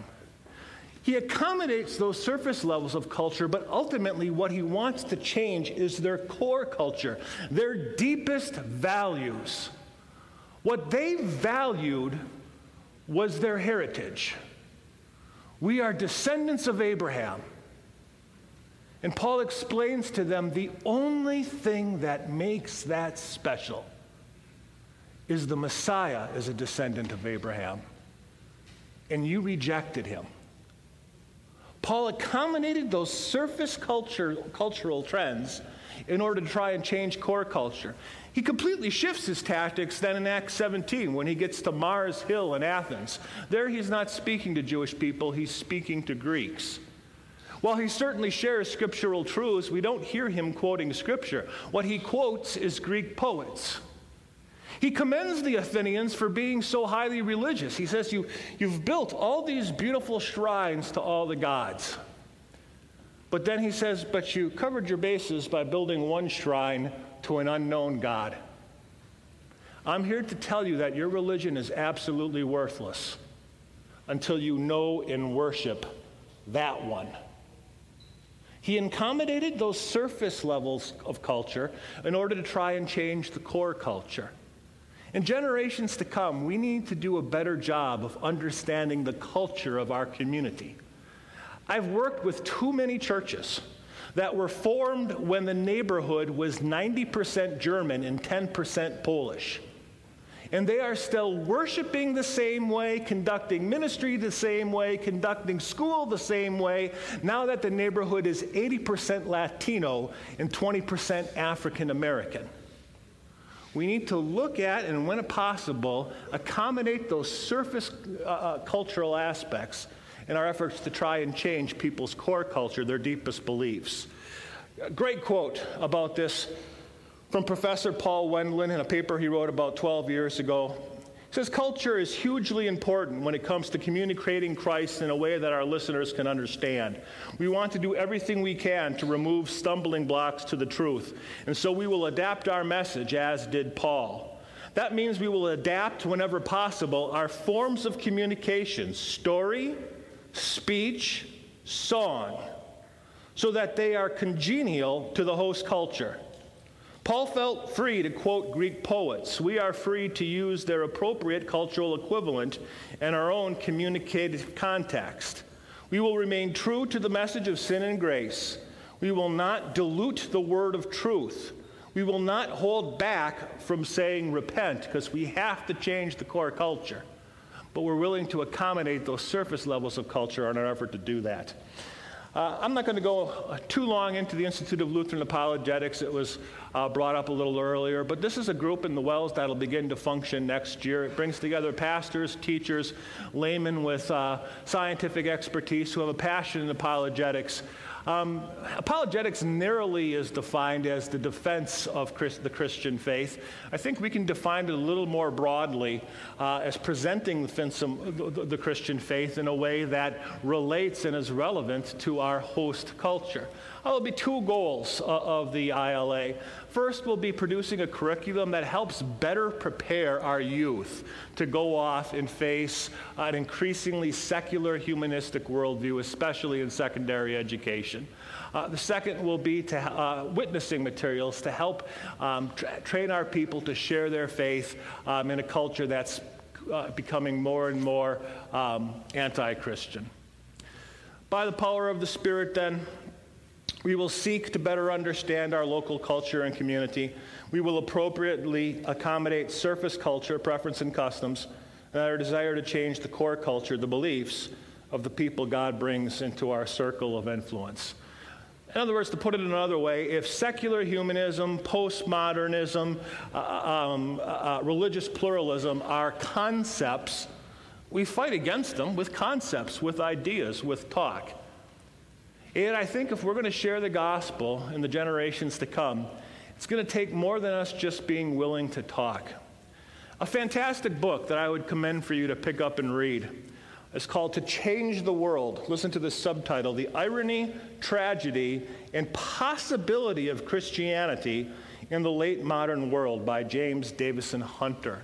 He accommodates those surface levels of culture, but ultimately, what he wants to change is their core culture, their deepest values. What they valued was their heritage. We are descendants of Abraham. And Paul explains to them the only thing that makes that special is the Messiah is a descendant of Abraham. And you rejected him. Paul accommodated those surface culture, cultural trends in order to try and change core culture. He completely shifts his tactics then in Acts 17 when he gets to Mars Hill in Athens. There he's not speaking to Jewish people, he's speaking to Greeks. While he certainly shares scriptural truths, we don't hear him quoting scripture. What he quotes is Greek poets. He commends the Athenians for being so highly religious. He says, you, You've built all these beautiful shrines to all the gods. But then he says, But you covered your bases by building one shrine to an unknown God. I'm here to tell you that your religion is absolutely worthless until you know and worship that one. He accommodated those surface levels of culture in order to try and change the core culture. In generations to come, we need to do a better job of understanding the culture of our community. I've worked with too many churches that were formed when the neighborhood was 90% German and 10% Polish. And they are still worshiping the same way, conducting ministry the same way, conducting school the same way, now that the neighborhood is 80% Latino and 20% African American. We need to look at and, when possible, accommodate those surface uh, uh, cultural aspects in our efforts to try and change people's core culture, their deepest beliefs. A great quote about this from Professor Paul Wendland in a paper he wrote about 12 years ago says culture is hugely important when it comes to communicating Christ in a way that our listeners can understand. We want to do everything we can to remove stumbling blocks to the truth, and so we will adapt our message as did Paul. That means we will adapt whenever possible our forms of communication, story, speech, song, so that they are congenial to the host culture. Paul felt free to quote Greek poets. We are free to use their appropriate cultural equivalent in our own communicative context. We will remain true to the message of sin and grace. We will not dilute the word of truth. We will not hold back from saying repent because we have to change the core culture. But we're willing to accommodate those surface levels of culture in our effort to do that. Uh, I'm not going to go uh, too long into the Institute of Lutheran Apologetics. It was uh, brought up a little earlier, but this is a group in the WELS that'll begin to function next year. It brings together pastors, teachers, laymen with uh, scientific expertise who have a passion in apologetics um, apologetics narrowly is defined as the defense of the Christian faith. I think we can define it a little more broadly uh, as presenting the, the, the Christian faith in a way that relates and is relevant to our host culture. There will be two goals uh, of the ILA. First, we'll be producing a curriculum that helps better prepare our youth to go off and face an increasingly secular humanistic worldview, especially in secondary education. Uh, the second will be to uh, witnessing materials to help um, tra- train our people to share their faith um, in a culture that's uh, becoming more and more um, anti Christian. By the power of the Spirit, then, we will seek to better understand our local culture and community. We will appropriately accommodate surface culture, preference, and customs, and our desire to change the core culture, the beliefs of the people God brings into our circle of influence. In other words, to put it another way, if secular humanism, postmodernism, uh, um, uh, religious pluralism are concepts, we fight against them with concepts, with ideas, with talk. And I think if we're going to share the gospel in the generations to come, it's going to take more than us just being willing to talk. A fantastic book that I would commend for you to pick up and read is called To Change the World. Listen to the subtitle The Irony, Tragedy, and Possibility of Christianity in the Late Modern World by James Davison Hunter.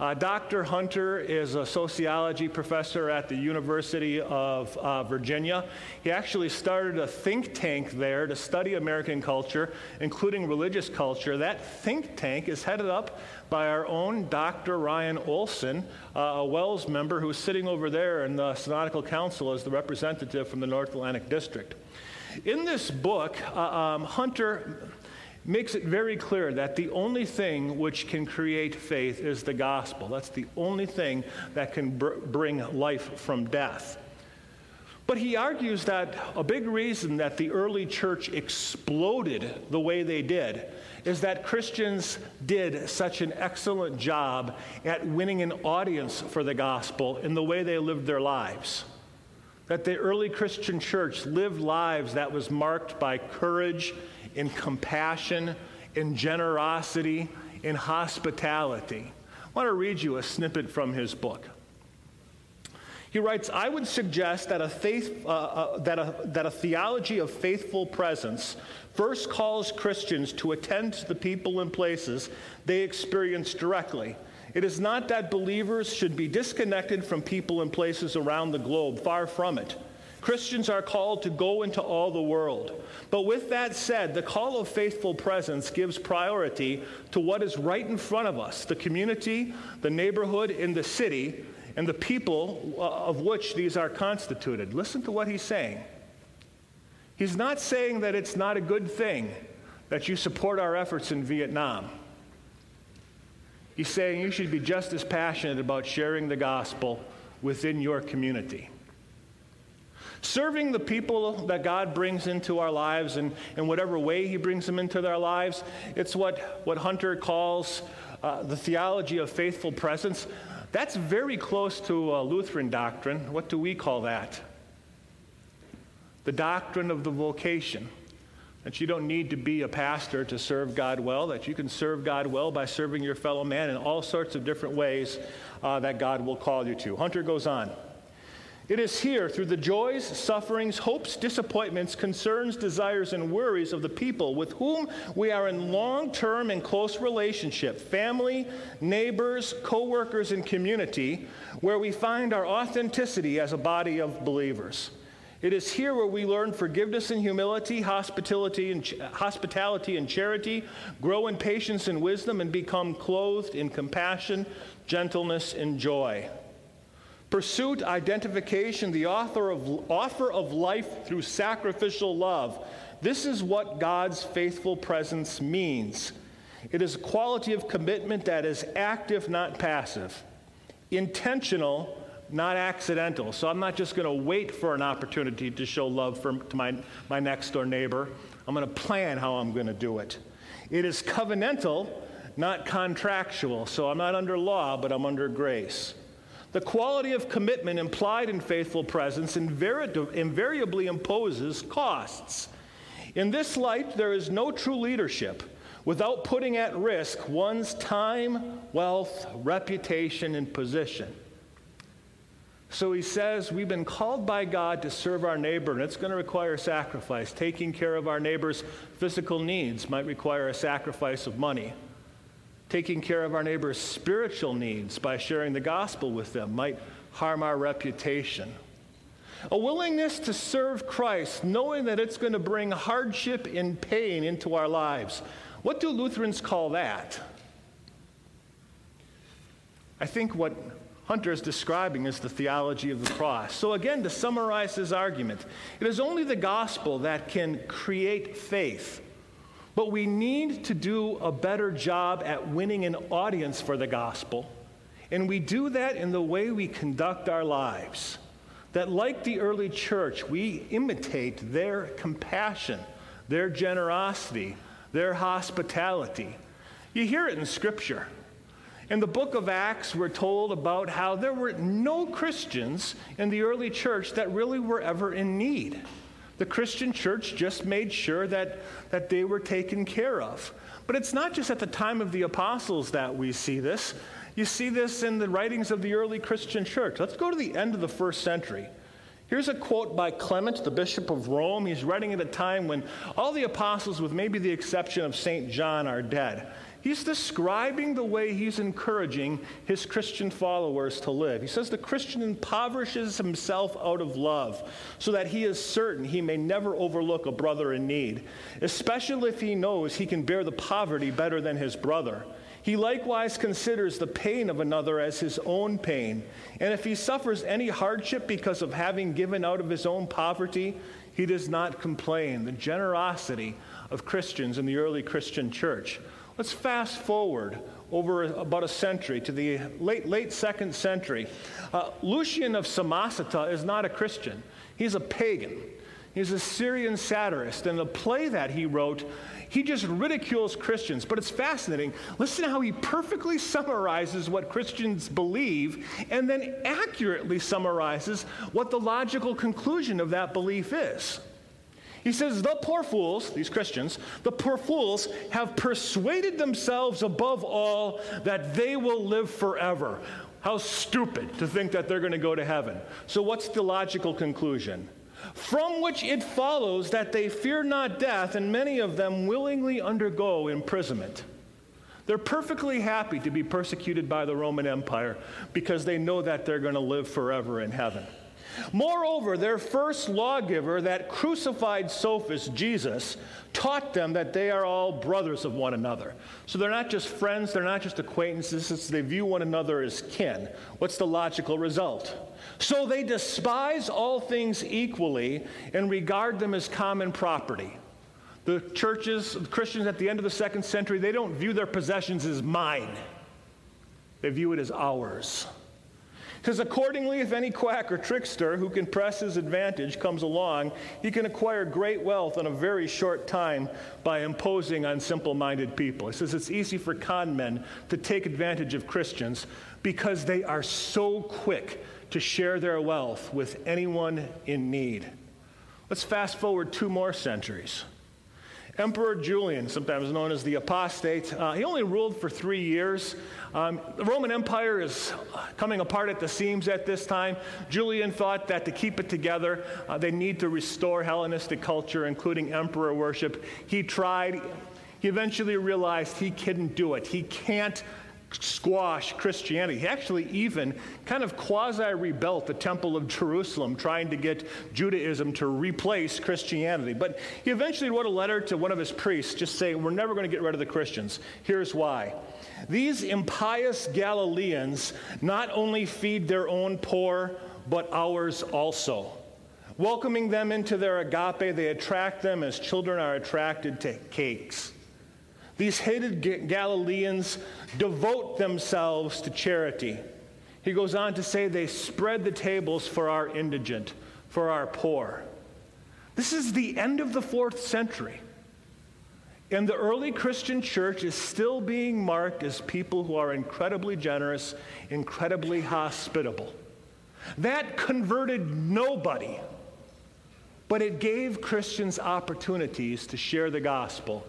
Uh, Dr. Hunter is a sociology professor at the University of uh, Virginia. He actually started a think tank there to study American culture, including religious culture. That think tank is headed up by our own Dr. Ryan Olson, uh, a WELS member who's sitting over there in the Synodical Council as the representative from the North Atlantic District. In this book, uh, um, Hunter makes it very clear that the only thing which can create faith is the gospel. That's the only thing that can br- bring life from death. But he argues that a big reason that the early church exploded the way they did is that Christians did such an excellent job at winning an audience for the gospel in the way they lived their lives. That the early Christian church lived lives that was marked by courage in compassion, in generosity, in hospitality. I want to read you a snippet from his book. He writes, I would suggest that a, faith, uh, uh, that, a, that a theology of faithful presence first calls Christians to attend to the people and places they experience directly. It is not that believers should be disconnected from people and places around the globe, far from it. Christians are called to go into all the world. But with that said, the call of faithful presence gives priority to what is right in front of us the community, the neighborhood, and the city, and the people uh, of which these are constituted. Listen to what he's saying. He's not saying that it's not a good thing that you support our efforts in Vietnam. He's saying you should be just as passionate about sharing the gospel within your community. Serving the people that God brings into our lives and in whatever way He brings them into their lives, it's what, what Hunter calls uh, the theology of faithful presence. That's very close to a Lutheran doctrine. What do we call that? The doctrine of the vocation. That you don't need to be a pastor to serve God well, that you can serve God well by serving your fellow man in all sorts of different ways uh, that God will call you to. Hunter goes on. It is here, through the joys, sufferings, hopes, disappointments, concerns, desires, and worries of the people with whom we are in long term and close relationship family, neighbors, co workers, and community where we find our authenticity as a body of believers. It is here where we learn forgiveness and humility, hospitality and, ch- hospitality and charity, grow in patience and wisdom, and become clothed in compassion, gentleness, and joy. Pursuit, identification, the author of, offer of life through sacrificial love. This is what God's faithful presence means. It is a quality of commitment that is active, not passive, intentional, not accidental. So I'm not just going to wait for an opportunity to show love for, to my, my next door neighbor. I'm going to plan how I'm going to do it. It is covenantal, not contractual. So I'm not under law, but I'm under grace. The quality of commitment implied in faithful presence invariably imposes costs. In this light, there is no true leadership without putting at risk one's time, wealth, reputation, and position. So he says, We've been called by God to serve our neighbor, and it's going to require sacrifice. Taking care of our neighbor's physical needs might require a sacrifice of money. Taking care of our neighbor's spiritual needs by sharing the gospel with them might harm our reputation. A willingness to serve Christ, knowing that it's going to bring hardship and pain into our lives. What do Lutherans call that? I think what Hunter is describing is the theology of the cross. So, again, to summarize his argument, it is only the gospel that can create faith. But we need to do a better job at winning an audience for the gospel. And we do that in the way we conduct our lives. That, like the early church, we imitate their compassion, their generosity, their hospitality. You hear it in Scripture. In the book of Acts, we're told about how there were no Christians in the early church that really were ever in need. The Christian church just made sure that, that they were taken care of. But it's not just at the time of the apostles that we see this. You see this in the writings of the early Christian church. Let's go to the end of the first century. Here's a quote by Clement, the Bishop of Rome. He's writing at a time when all the apostles, with maybe the exception of St. John, are dead. He's describing the way he's encouraging his Christian followers to live. He says the Christian impoverishes himself out of love so that he is certain he may never overlook a brother in need, especially if he knows he can bear the poverty better than his brother. He likewise considers the pain of another as his own pain. And if he suffers any hardship because of having given out of his own poverty, he does not complain. The generosity of Christians in the early Christian church. Let's fast forward over about a century to the late, late second century. Uh, Lucian of Samosata is not a Christian, he's a pagan. He's a Syrian satirist. And the play that he wrote, he just ridicules Christians. But it's fascinating. Listen to how he perfectly summarizes what Christians believe and then accurately summarizes what the logical conclusion of that belief is. He says, The poor fools, these Christians, the poor fools have persuaded themselves above all that they will live forever. How stupid to think that they're going to go to heaven. So, what's the logical conclusion? From which it follows that they fear not death, and many of them willingly undergo imprisonment. They're perfectly happy to be persecuted by the Roman Empire because they know that they're going to live forever in heaven. Moreover, their first lawgiver, that crucified sophist, Jesus, taught them that they are all brothers of one another. So they're not just friends, they're not just acquaintances, they view one another as kin. What's the logical result? So they despise all things equally and regard them as common property. The churches, the Christians at the end of the second century, they don't view their possessions as mine, they view it as ours. Because accordingly, if any quack or trickster who can press his advantage comes along, he can acquire great wealth in a very short time by imposing on simple minded people. He says it's easy for con men to take advantage of Christians because they are so quick to share their wealth with anyone in need. Let's fast forward two more centuries. Emperor Julian, sometimes known as the apostate, uh, he only ruled for three years. Um, the Roman Empire is coming apart at the seams at this time. Julian thought that to keep it together, uh, they need to restore Hellenistic culture, including emperor worship. He tried. He eventually realized he couldn't do it. He can't squash Christianity. He actually even kind of quasi rebuilt the Temple of Jerusalem, trying to get Judaism to replace Christianity. But he eventually wrote a letter to one of his priests just saying, We're never going to get rid of the Christians. Here's why. These impious Galileans not only feed their own poor, but ours also. Welcoming them into their agape, they attract them as children are attracted to cakes. These hated Galileans devote themselves to charity. He goes on to say they spread the tables for our indigent, for our poor. This is the end of the fourth century. And the early Christian church is still being marked as people who are incredibly generous, incredibly hospitable. That converted nobody, but it gave Christians opportunities to share the gospel,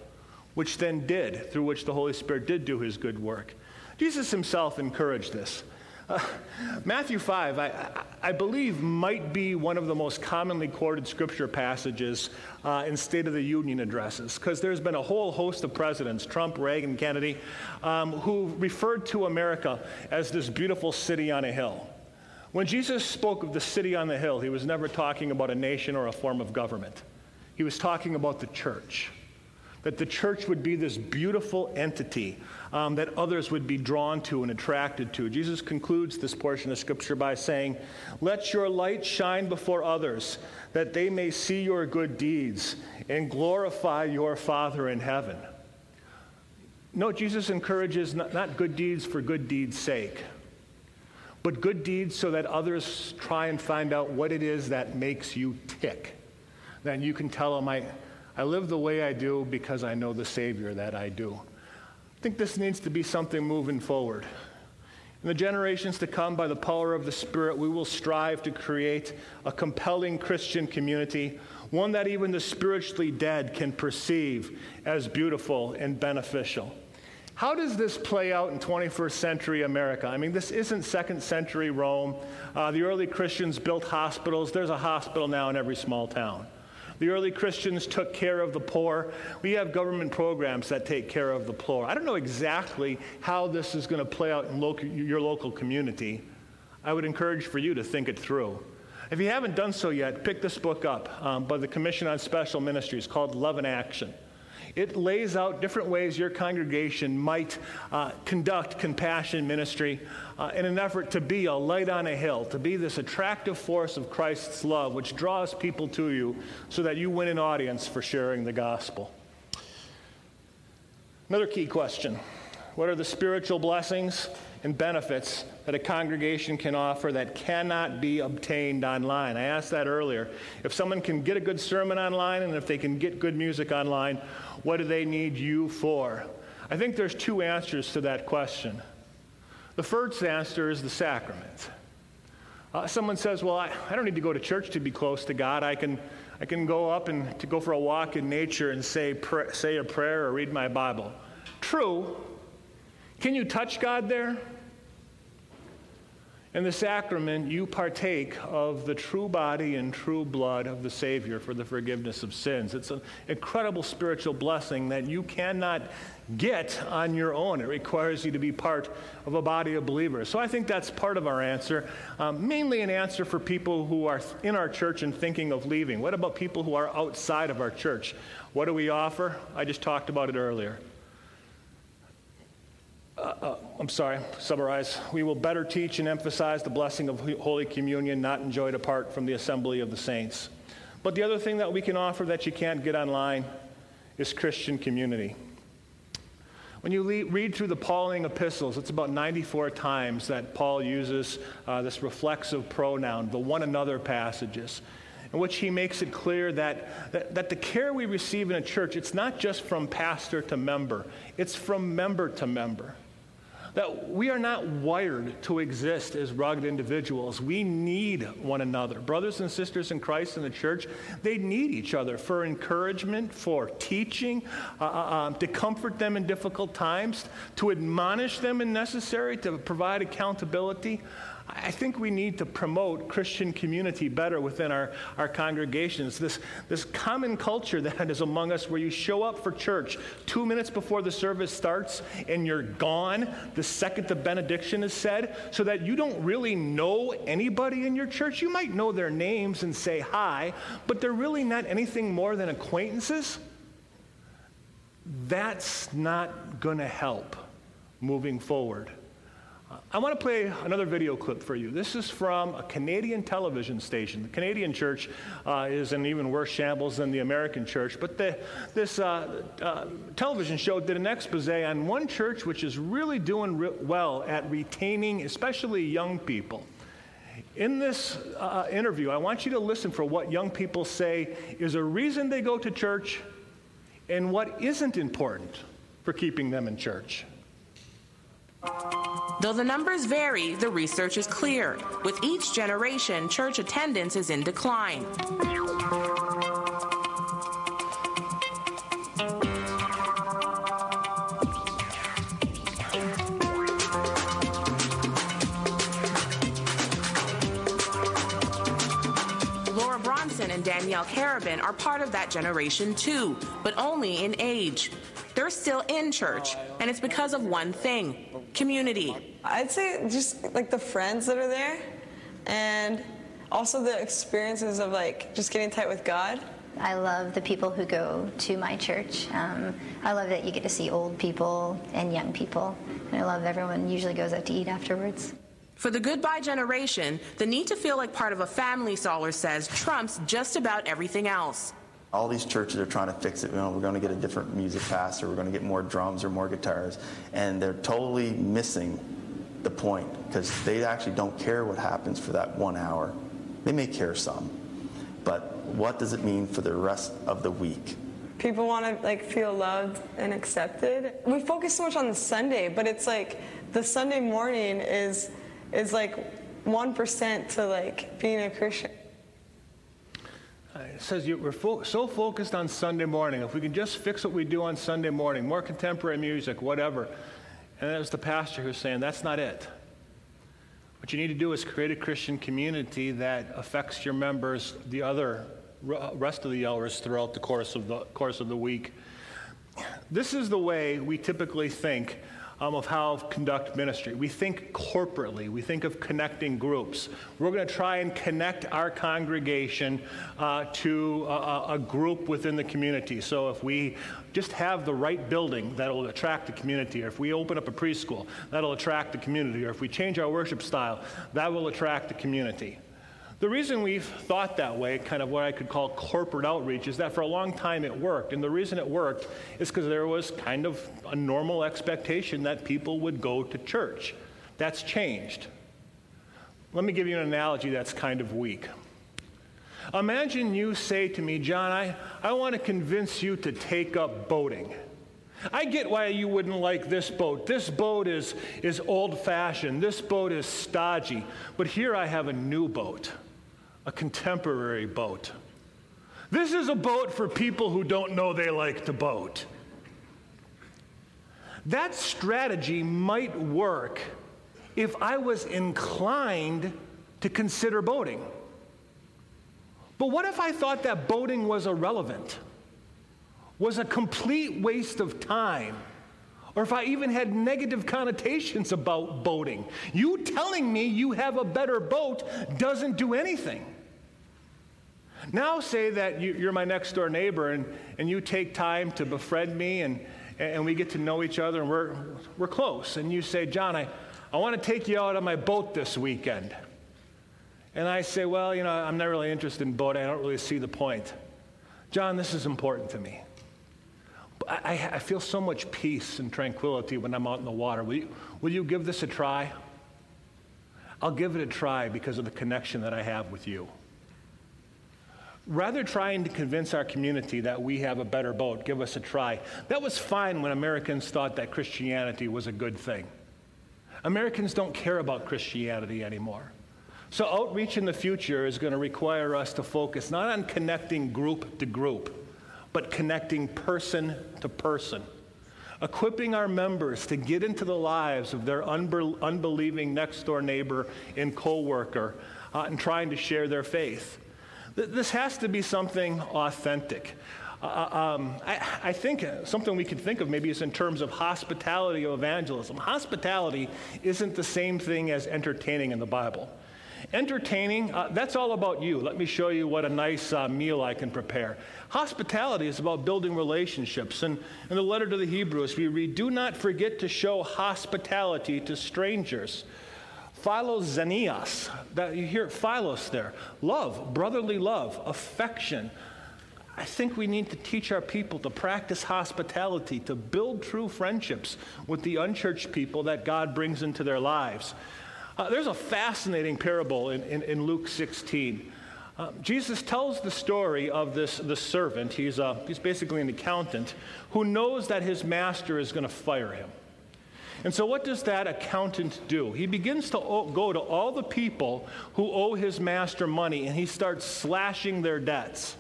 which then did, through which the Holy Spirit did do his good work. Jesus himself encouraged this. Uh, Matthew 5, I, I, believe, might be one of the most commonly quoted scripture passages uh, in State of the Union addresses, because there's been a whole host of presidents, Trump, Reagan, Kennedy, um, who referred to America as this beautiful city on a hill. When Jesus spoke of the city on the hill, he was never talking about a nation or a form of government. He was talking about the church. That the church would be this beautiful entity um, that others would be drawn to and attracted to. Jesus concludes this portion of Scripture by saying, Let your light shine before others, that they may see your good deeds and glorify your Father in heaven. No, Jesus encourages not, not good deeds for good deeds' sake, but good deeds so that others try and find out what it is that makes you tick. Then you can tell them, I, I live the way I do because I know the Savior that I do. I think this needs to be something moving forward. In the generations to come, by the power of the Spirit, we will strive to create a compelling Christian community, one that even the spiritually dead can perceive as beautiful and beneficial. How does this play out in 21st century America? I mean, this isn't second century Rome. Uh, the early Christians built hospitals. There's a hospital now in every small town. The early Christians took care of the poor. We have government programs that take care of the poor. I don't know exactly how this is going to play out in local, your local community. I would encourage for you to think it through. If you haven't done so yet, pick this book up um, by the Commission on Special Ministries called Love in Action. It lays out different ways your congregation might uh, conduct compassion ministry uh, in an effort to be a light on a hill, to be this attractive force of Christ's love, which draws people to you so that you win an audience for sharing the gospel. Another key question What are the spiritual blessings and benefits that a congregation can offer that cannot be obtained online. I asked that earlier. If someone can get a good sermon online and if they can get good music online, what do they need you for? I think there's two answers to that question. The first answer is the sacrament. Uh, someone says, Well, I, I don't need to go to church to be close to God. I can, I can go up and to go for a walk in nature and say, pr- say a prayer or read my Bible. True. Can you touch God there? In the sacrament, you partake of the true body and true blood of the Savior for the forgiveness of sins. It's an incredible spiritual blessing that you cannot get on your own. It requires you to be part of a body of believers. So I think that's part of our answer. Um, mainly an answer for people who are in our church and thinking of leaving. What about people who are outside of our church? What do we offer? I just talked about it earlier. Uh, uh, I'm sorry, summarize. We will better teach and emphasize the blessing of Holy Communion, not enjoyed apart from the assembly of the saints. But the other thing that we can offer that you can't get online is Christian community. When you read through the Pauline epistles, it's about 94 times that Paul uses uh, this reflexive pronoun, the one another passages, in which he makes it clear that, that, that the care we receive in a church, it's not just from pastor to member, it's from member to member. That we are not wired to exist as rugged individuals. We need one another. Brothers and sisters in Christ in the church, they need each other for encouragement, for teaching, uh, uh um, to comfort them in difficult times, to admonish them when necessary, to provide accountability. I think we need to promote Christian community better within our, our congregations. This, this common culture that is among us where you show up for church two minutes before the service starts and you're gone the second the benediction is said, so that you don't really know anybody in your church. You might know their names and say hi, but they're really not anything more than acquaintances. That's not going to help moving forward. I want to play another video clip for you. This is from a Canadian television station. The Canadian church uh, is in even worse shambles than the American church, but the, this uh, uh, television show did an expose on one church which is really doing re- well at retaining, especially young people. In this uh, interview, I want you to listen for what young people say is a reason they go to church and what isn't important for keeping them in church. Though the numbers vary, the research is clear. With each generation, church attendance is in decline. Laura Bronson and Danielle Carabin are part of that generation too, but only in age. They're still in church, and it's because of one thing community. I'd say just like the friends that are there, and also the experiences of like just getting tight with God. I love the people who go to my church. Um, I love that you get to see old people and young people. And I love everyone usually goes out to eat afterwards. For the goodbye generation, the need to feel like part of a family, Soller says, trumps just about everything else. All these churches are trying to fix it. You know, we're going to get a different music pastor, we're going to get more drums or more guitars, and they're totally missing the point because they actually don't care what happens for that one hour. They may care some, but what does it mean for the rest of the week? People want to like feel loved and accepted. We focus so much on the Sunday, but it's like the Sunday morning is is like one percent to like being a Christian. It says we're fo- so focused on Sunday morning. If we can just fix what we do on Sunday morning, more contemporary music, whatever. And it was the pastor who's saying that's not it. What you need to do is create a Christian community that affects your members, the other rest of the hours throughout the course of the course of the week. This is the way we typically think um, of how to conduct ministry. We think corporately, we think of connecting groups. We're going to try and connect our congregation uh, to a, a, group within the community. So if we just have the right building, that'll attract the community. Or if we open up a preschool, that'll attract the community. Or if we change our worship style, that will attract the community. The reason we've thought that way, kind of what I could call corporate outreach, is that for a long time it worked. And the reason it worked is because there was kind of a normal expectation that people would go to church. That's changed. Let me give you an analogy that's kind of weak. Imagine you say to me, John, I, I want to convince you to take up boating. I get why you wouldn't like this boat. This boat is, is old fashioned, this boat is stodgy. But here I have a new boat a contemporary boat. This is a boat for people who don't know they like to boat. That strategy might work if I was inclined to consider boating. But what if I thought that boating was irrelevant, was a complete waste of time, or if I even had negative connotations about boating? You telling me you have a better boat doesn't do anything. Now, say that you, are my next door neighbor and, and you take time to befriend me and, and we get to know each other and we're, we're close. And you say, John, I, I want to take you out on my boat this weekend. And I say, Well, you know, I'm not really interested in boating. I don't really see the point. John, this is important to me. I, I feel so much peace and tranquility when I'm out in the water. Will you, will you give this a try? I'll give it a try because of the connection that I have with you rather trying to convince our community that we have a better boat, give us a try. That was fine when Americans thought that Christianity was a good thing. Americans don't care about Christianity anymore. So, outreach in the future is going to require us to focus not on connecting group to group, but connecting person to person. Equipping our members to get into the lives of their unbelieving next door neighbor and co worker uh, and trying to share their faith. This has to be something authentic. Uh, uh, um, I, I, think something we could think of maybe is in terms of hospitality or evangelism. Hospitality isn't the same thing as entertaining in the Bible. Entertaining, uh, that's all about you. Let me show you what a nice uh, meal I can prepare. Hospitality is about building relationships. And in the letter to the Hebrews, we read, Do not forget to show hospitality to strangers. Philoxenias, that you hear philos there. Love, brotherly love, affection. I think we need to teach our people to practice hospitality, to build true friendships with the unchurched people that God brings into their lives. Uh, there's a fascinating parable in, in, in Luke 16. Uh, Jesus tells the story of this, this servant. He's, a, he's basically an accountant who knows that his master is going to fire him. And so, what does that accountant do? He begins to go to all the people who owe his master money and he starts slashing their debts.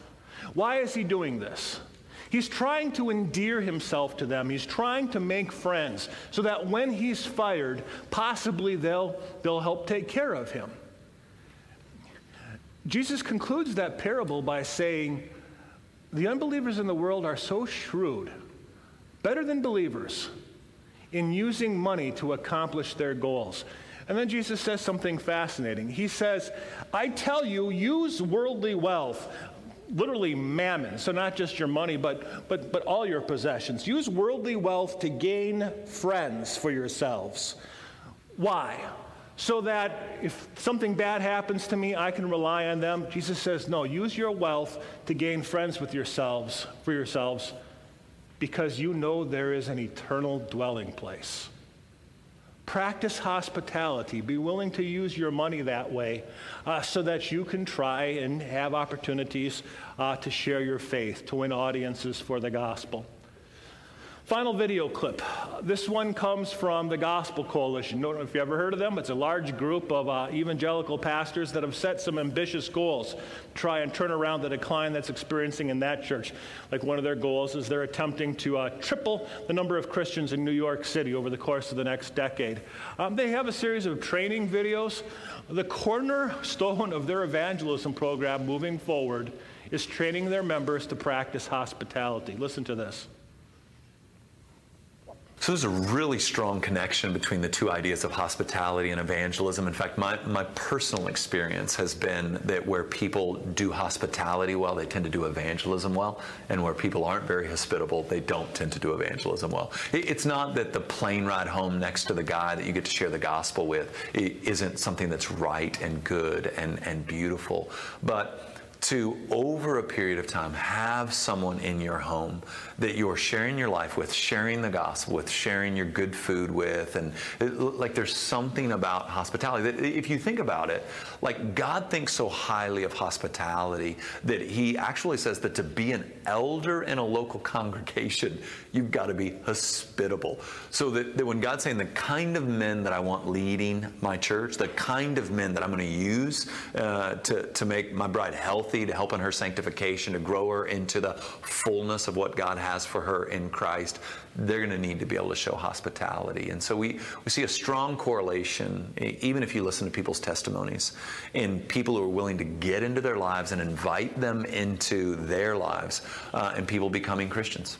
Why is he doing this? He's trying to endear himself to them. He's trying to make friends so that when he's fired, possibly they'll, they'll help take care of him. Jesus concludes that parable by saying, The unbelievers in the world are so shrewd, better than believers, in using money to accomplish their goals. And then Jesus says something fascinating. He says, I tell you, use worldly wealth literally mammon. So not just your money, but, but, but all your possessions. Use worldly wealth to gain friends for yourselves. Why? So that if something bad happens to me, I can rely on them. Jesus says, no, use your wealth to gain friends with yourselves, for yourselves, because you know there is an eternal dwelling place. Practice hospitality. Be willing to use your money that way uh, so that you can try and have opportunities uh, to share your faith, to win audiences for the gospel. Final video clip. This one comes from the Gospel Coalition. Don't know if you ever heard of them. It's a large group of uh, evangelical pastors that have set some ambitious goals to try and turn around the decline that's experiencing in that church. Like one of their goals is they're attempting to uh, triple the number of Christians in New York City over the course of the next decade. Um, they have a series of training videos. The cornerstone of their evangelism program moving forward is training their members to practice hospitality. Listen to this. So there's a really strong connection between the two ideas of hospitality and evangelism. In fact, my, my personal experience has been that where people do hospitality well, they tend to do evangelism well. And where people aren't very hospitable, they don't tend to do evangelism well. It, it's not that the plane ride home next to the guy that you get to share the gospel with isn't something that's right and good and, and beautiful. But to, over a period of time, have someone in your home that you're sharing your life with, sharing the gospel with, sharing your good food with. And it, like there's something about hospitality that, if you think about it, like God thinks so highly of hospitality that He actually says that to be an elder in a local congregation, you've got to be hospitable. So that, that when God's saying the kind of men that I want leading my church, the kind of men that I'm going to use uh, to, to make my bride healthy, to help in her sanctification, to grow her into the fullness of what God has for her in Christ, they're going to need to be able to show hospitality. And so we, we see a strong correlation, even if you listen to people's testimonies, in people who are willing to get into their lives and invite them into their lives, uh, and people becoming Christians.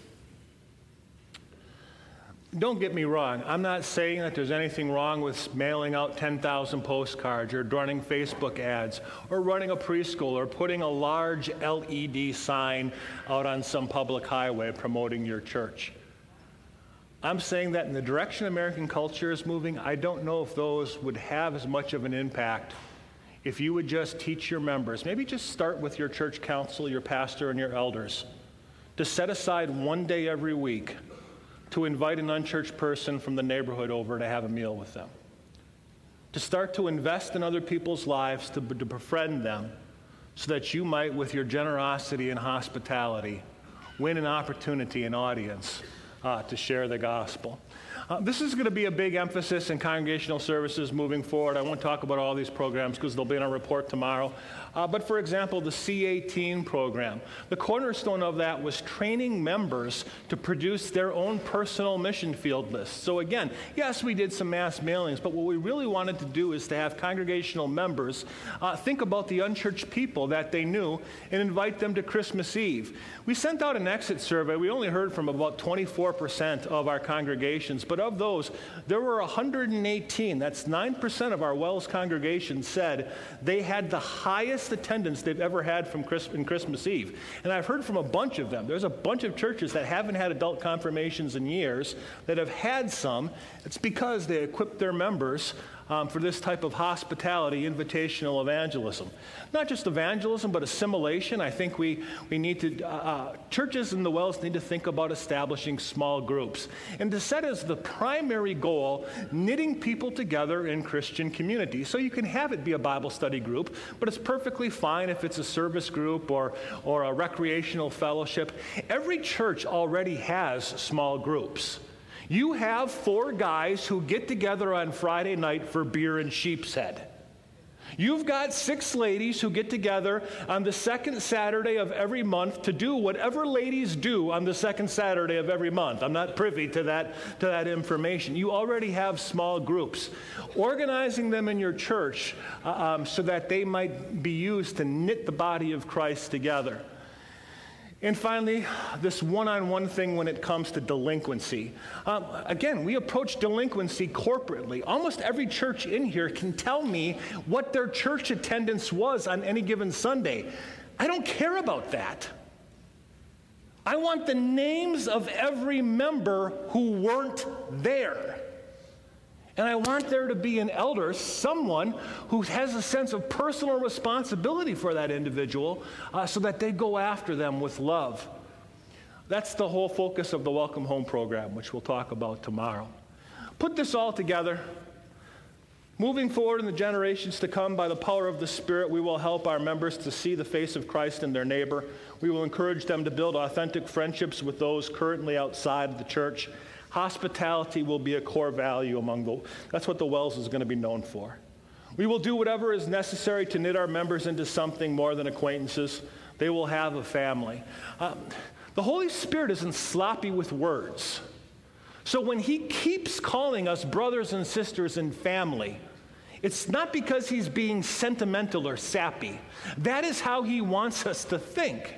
Don't get me wrong. I'm not saying that there's anything wrong with mailing out 10,000 postcards or running Facebook ads or running a preschool or putting a large LED sign out on some public highway promoting your church. I'm saying that in the direction American culture is moving, I don't know if those would have as much of an impact if you would just teach your members, maybe just start with your church council, your pastor, and your elders, to set aside one day every week to invite an unchurched person from the neighborhood over to have a meal with them. To start to invest in other people's lives, to, to befriend them, so that you might, with your generosity and hospitality, win an opportunity, an audience uh, to share the gospel. Uh, this is going to be a big emphasis in congregational services moving forward. I won't talk about all these programs because they'll be in our report tomorrow. Uh, but for example, the C18 program, the cornerstone of that was training members to produce their own personal mission field lists. So again, yes, we did some mass mailings, but what we really wanted to do is to have congregational members uh, think about the unchurched people that they knew and invite them to Christmas Eve. We sent out an exit survey. We only heard from about 24% of our congregations, but of those, there were 118. That's 9% of our WELS congregation said they had the highest attendance they've ever had from Christ- in Christmas Eve. And I've heard from a bunch of them. There's a bunch of churches that haven't had adult confirmations in years that have had some. It's because they equipped their members um, for this type of hospitality, invitational evangelism. Not just evangelism, but assimilation. I think we, we need to, uh, uh, churches in the WELS need to think about establishing small groups and to set as the primary goal knitting people together in Christian community. So you can have it be a Bible study group, but it's perfectly fine if it's a service group or, or a recreational fellowship. Every church already has small groups. You have four guys who get together on Friday night for beer and sheepshead. You've got six ladies who get together on the second Saturday of every month to do whatever ladies do on the second Saturday of every month. I'm not privy to that, to that information. You already have small groups. Organizing them in your church uh, um, so that they might be used to knit the body of Christ together. And finally, this one on one thing when it comes to delinquency. Um, again, we approach delinquency corporately. Almost every church in here can tell me what their church attendance was on any given Sunday. I don't care about that. I want the names of every member who weren't there. And I want there to be an elder, someone who has a sense of personal responsibility for that individual uh, so that they go after them with love. That's the whole focus of the Welcome Home program, which we'll talk about tomorrow. Put this all together. Moving forward in the generations to come, by the power of the Spirit, we will help our members to see the face of Christ in their neighbor. We will encourage them to build authentic friendships with those currently outside the church Hospitality will be a core value among the, that's what the WELS is going to be known for. We will do whatever is necessary to knit our members into something more than acquaintances. They will have a family. Um, the Holy Spirit isn't sloppy with words. So when He keeps calling us brothers and sisters and family, it's not because He's being sentimental or sappy. That is how He wants us to think.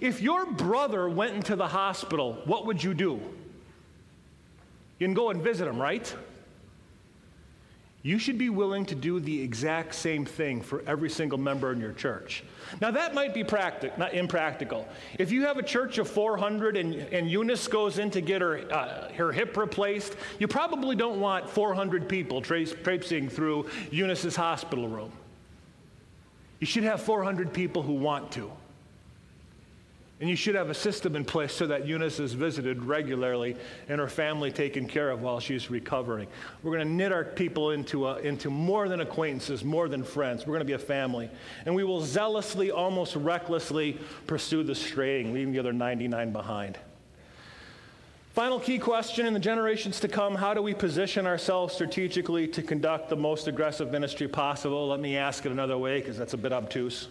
If your brother went into the hospital, what would you do? You can go and visit them, right? You should be willing to do the exact same thing for every single member in your church. Now, that might be practic- not impractical. If you have a church of 400 and, and Eunice goes in to get her, uh, her hip replaced, you probably don't want 400 people traipsing through Eunice's hospital room. You should have 400 people who want to. And you should have a system in place so that Eunice is visited regularly and her family taken care of while she's recovering. We're going to knit our people into, a, into more than acquaintances, more than friends. We're going to be a family. And we will zealously, almost recklessly pursue the straying, leaving the other 99 behind. Final key question in the generations to come how do we position ourselves strategically to conduct the most aggressive ministry possible? Let me ask it another way because that's a bit obtuse.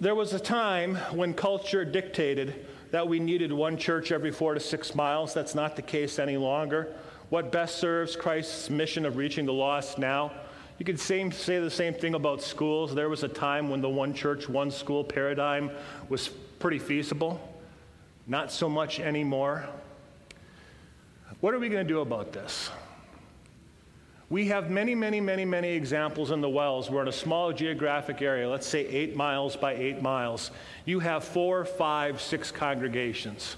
There was a time when culture dictated that we needed one church every four to six miles. That's not the case any longer. What best serves Christ's mission of reaching the lost now? You could same, say the same thing about schools. There was a time when the one church, one school paradigm was pretty feasible. Not so much anymore. What are we going to do about this? We have many, many, many, many examples in the WELS where in a small geographic area, let's say eight miles by eight miles, you have four, five, six congregations.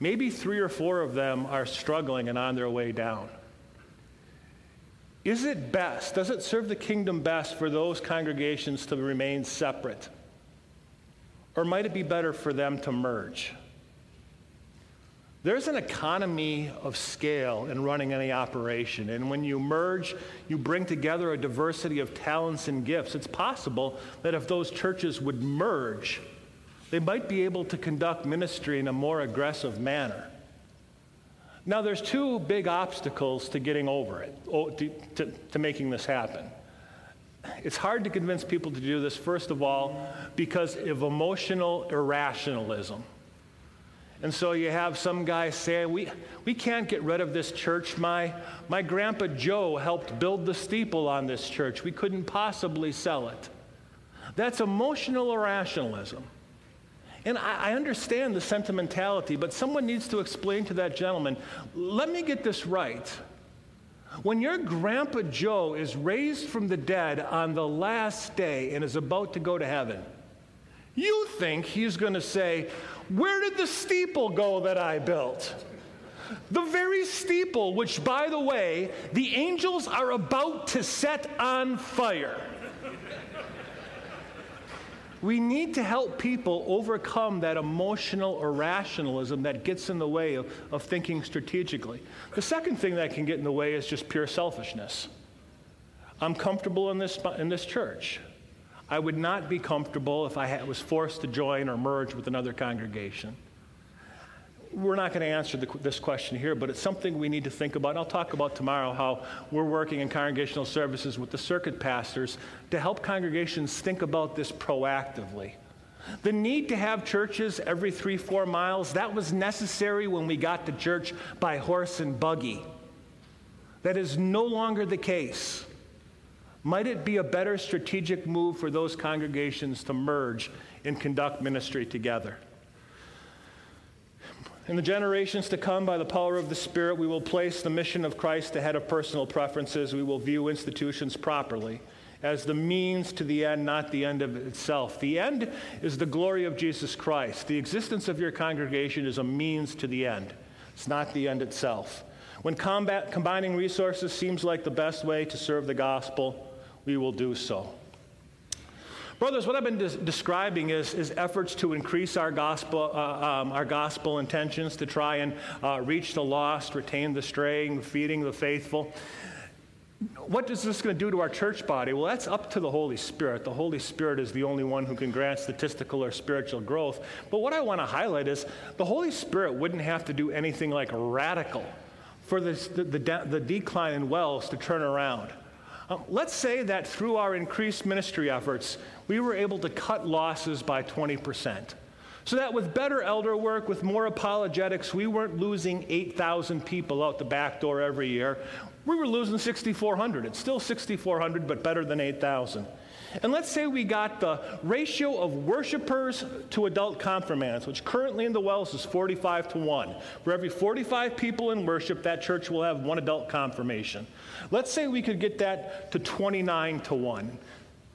Maybe three or four of them are struggling and on their way down. Is it best, does it serve the kingdom best for those congregations to remain separate? Or might it be better for them to merge? There's an economy of scale in running any operation. And when you merge, you bring together a diversity of talents and gifts. It's possible that if those churches would merge, they might be able to conduct ministry in a more aggressive manner. Now, there's two big obstacles to getting over it, to, to, to making this happen. It's hard to convince people to do this, first of all, because of emotional irrationalism. And so you have some guy saying, we, we can't get rid of this church. My, my grandpa Joe helped build the steeple on this church. We couldn't possibly sell it. That's emotional irrationalism. And I, I understand the sentimentality, but someone needs to explain to that gentleman let me get this right. When your Grandpa Joe is raised from the dead on the last day and is about to go to heaven, you think he's going to say, Where did the steeple go that I built? The very steeple, which, by the way, the angels are about to set on fire. We need to help people overcome that emotional irrationalism that gets in the way of, of thinking strategically. The second thing that can get in the way is just pure selfishness. I'm comfortable in this, in this church. I would not be comfortable if I was forced to join or merge with another congregation we're not going to answer the, this question here, but it's something we need to think about. And I'll talk about tomorrow how we're working in congregational services with the circuit pastors to help congregations think about this proactively. The need to have churches every three, four miles, that was necessary when we got to church by horse and buggy. That is no longer the case. Might it be a better strategic move for those congregations to merge and conduct ministry together? In the generations to come, by the power of the Spirit, we will place the mission of Christ ahead of personal preferences. We will view institutions properly as the means to the end, not the end of itself. The end is the glory of Jesus Christ. The existence of your congregation is a means to the end, it's not the end itself. When combat, combining resources seems like the best way to serve the gospel, we will do so. Brothers, what I've been des- describing is, is efforts to increase our gospel, uh, um, our gospel intentions to try and uh, reach the lost, retain the straying, feeding the faithful. What is this going to do to our church body? Well, that's up to the Holy Spirit. The Holy Spirit is the only one who can grant statistical or spiritual growth. But what I want to highlight is the Holy Spirit wouldn't have to do anything like radical for this, the, the, the decline in WELS to turn around. Um, let's say that through our increased ministry efforts, we were able to cut losses by 20%. So that with better elder work, with more apologetics, we weren't losing 8,000 people out the back door every year. We were losing 6,400. It's still 6,400, but better than 8,000. And let's say we got the ratio of worshipers to adult confirmands, which currently in the WELS is 45 to 1. For every 45 people in worship, that church will have one adult confirmation. Let's say we could get that to 29 to 1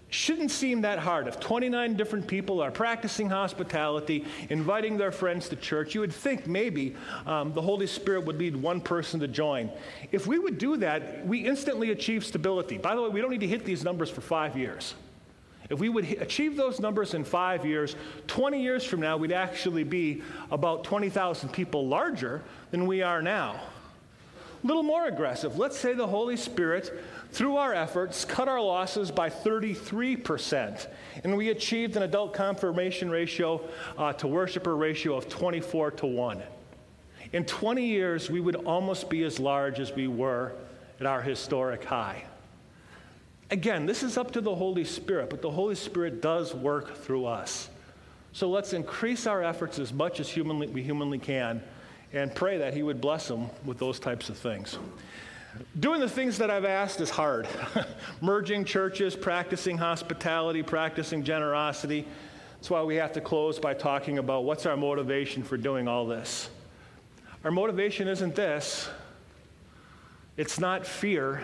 shouldn't seem that hard. If 29 different people are practicing hospitality, inviting their friends to church, you would think maybe um, the Holy Spirit would lead one person to join. If we would do that, we instantly achieve stability. By the way, we don't need to hit these numbers for five years. If we would achieve those numbers in five years, 20 years from now, we'd actually be about 20,000 people larger than we are now. A little more aggressive. Let's say the Holy Spirit through our efforts, cut our losses by 33%, and we achieved an adult confirmation ratio uh, to worshiper ratio of 24 to 1. In 20 years, we would almost be as large as we were at our historic high. Again, this is up to the Holy Spirit, but the Holy Spirit does work through us. So let's increase our efforts as much as humanly, we humanly can and pray that He would bless them with those types of things. Doing the things that I've asked is hard. Merging churches, practicing hospitality, practicing generosity. That's why we have to close by talking about what's our motivation for doing all this. Our motivation isn't this, it's not fear.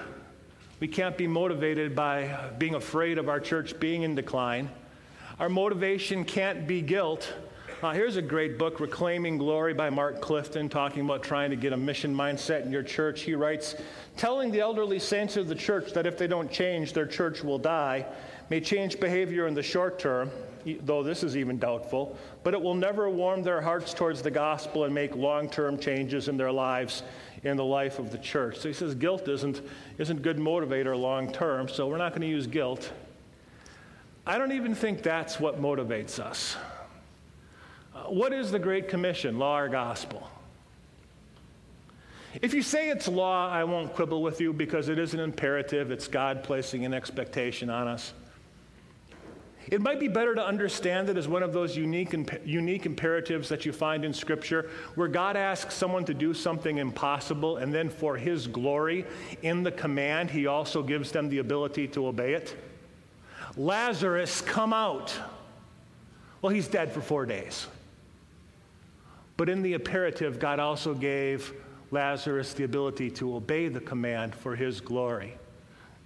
We can't be motivated by being afraid of our church being in decline. Our motivation can't be guilt. Uh, here's a great book, Reclaiming Glory by Mark Clifton, talking about trying to get a mission mindset in your church. He writes, telling the elderly saints of the church that if they don't change, their church will die, may change behavior in the short term, though this is even doubtful, but it will never warm their hearts towards the gospel and make long term changes in their lives in the life of the church. So he says guilt isn't, isn't good motivator long term, so we're not going to use guilt. I don't even think that's what motivates us. Uh, what is the Great Commission, law or gospel? If you say it's law, I won't quibble with you because it is an imperative. It's God placing an expectation on us. It might be better to understand it as one of those unique, unique imperatives that you find in Scripture where God asks someone to do something impossible, and then for His glory, in the command, He also gives them the ability to obey it. Lazarus, come out. Well, he's dead for four days. But in the imperative, God also gave Lazarus the ability to obey the command for his glory.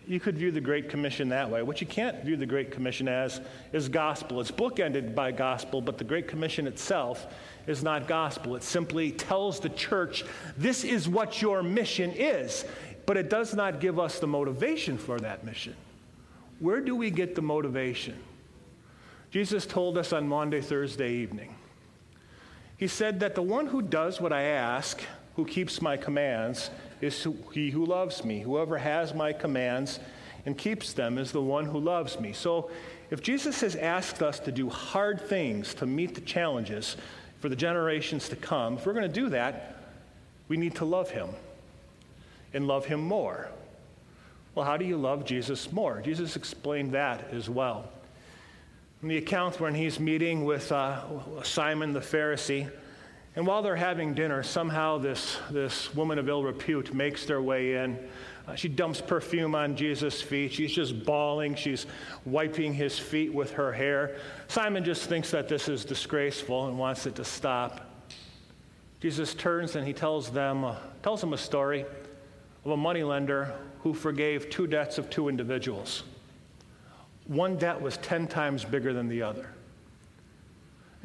You could view the Great Commission that way. What you can't view the Great Commission as is gospel. It's bookended by gospel, but the Great Commission itself is not gospel. It simply tells the church this is what your mission is, but it does not give us the motivation for that mission. Where do we get the motivation? Jesus told us on Monday, Thursday evening. He said that the one who does what I ask, who keeps my commands, is he who loves me. Whoever has my commands and keeps them is the one who loves me. So if Jesus has asked us to do hard things to meet the challenges for the generations to come, if we're going to do that, we need to love him and love him more. Well, how do you love Jesus more? Jesus explained that as well. In the account when he's meeting with uh, Simon the Pharisee, and while they're having dinner, somehow this, this woman of ill repute makes their way in. Uh, she dumps perfume on Jesus' feet. She's just bawling. She's wiping his feet with her hair. Simon just thinks that this is disgraceful and wants it to stop. Jesus turns and he tells them, uh, tells them a story of a moneylender who forgave two debts of two individuals. One debt was 10 times bigger than the other.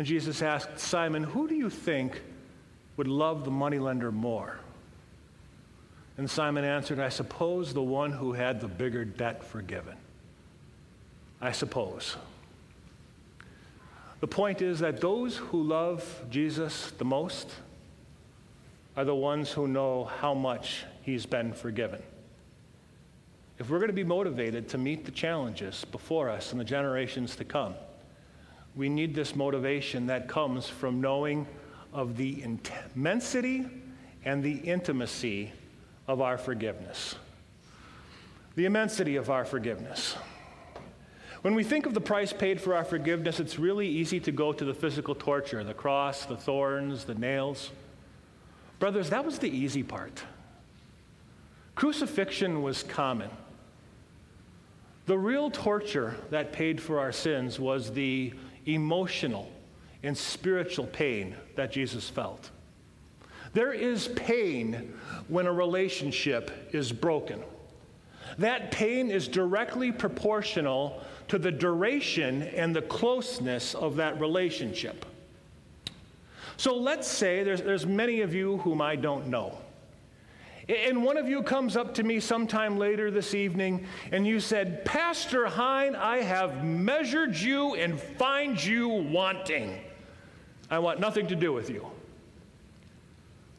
And Jesus asked Simon, Who do you think would love the moneylender more? And Simon answered, I suppose the one who had the bigger debt forgiven. I suppose. The point is that those who love Jesus the most are the ones who know how much he's been forgiven. If we're going to be motivated to meet the challenges before us in the generations to come, we need this motivation that comes from knowing of the immensity and the intimacy of our forgiveness. The immensity of our forgiveness. When we think of the price paid for our forgiveness, it's really easy to go to the physical torture the cross, the thorns, the nails. Brothers, that was the easy part. Crucifixion was common. The real torture that paid for our sins was the emotional and spiritual pain that Jesus felt. There is pain when a relationship is broken. That pain is directly proportional to the duration and the closeness of that relationship. So let's say there's, there's many of you whom I don't know. And one of you comes up to me sometime later this evening and you said, Pastor Hein, I have measured you and find you wanting. I want nothing to do with you.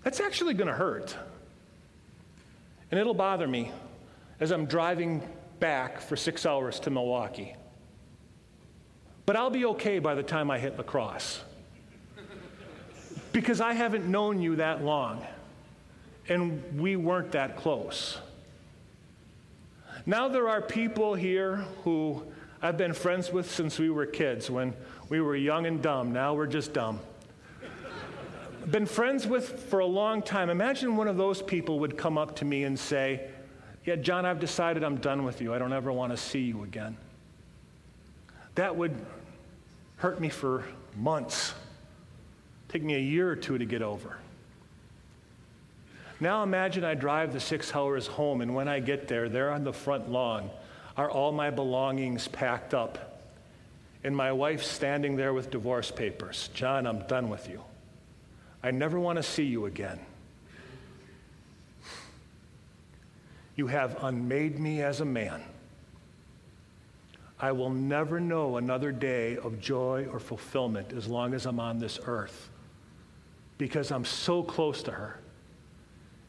That's actually going to hurt. And it'll bother me as I'm driving back for six hours to Milwaukee. But I'll be okay by the time I hit La Crosse Because I haven't known you that long and we weren't that close. Now there are people here who I've been friends with since we were kids, when we were young and dumb. Now we're just dumb. been friends with for a long time. Imagine one of those people would come up to me and say, Yeah, John, I've decided I'm done with you. I don't ever want to see you again. That would hurt me for months, take me a year or two to get over. Now imagine I drive the six hours home, and when I get there, there on the front lawn are all my belongings packed up. And my wife standing there with divorce papers. John, I'm done with you. I never want to see you again. You have unmade me as a man. I will never know another day of joy or fulfillment as long as I'm on this earth because I'm so close to her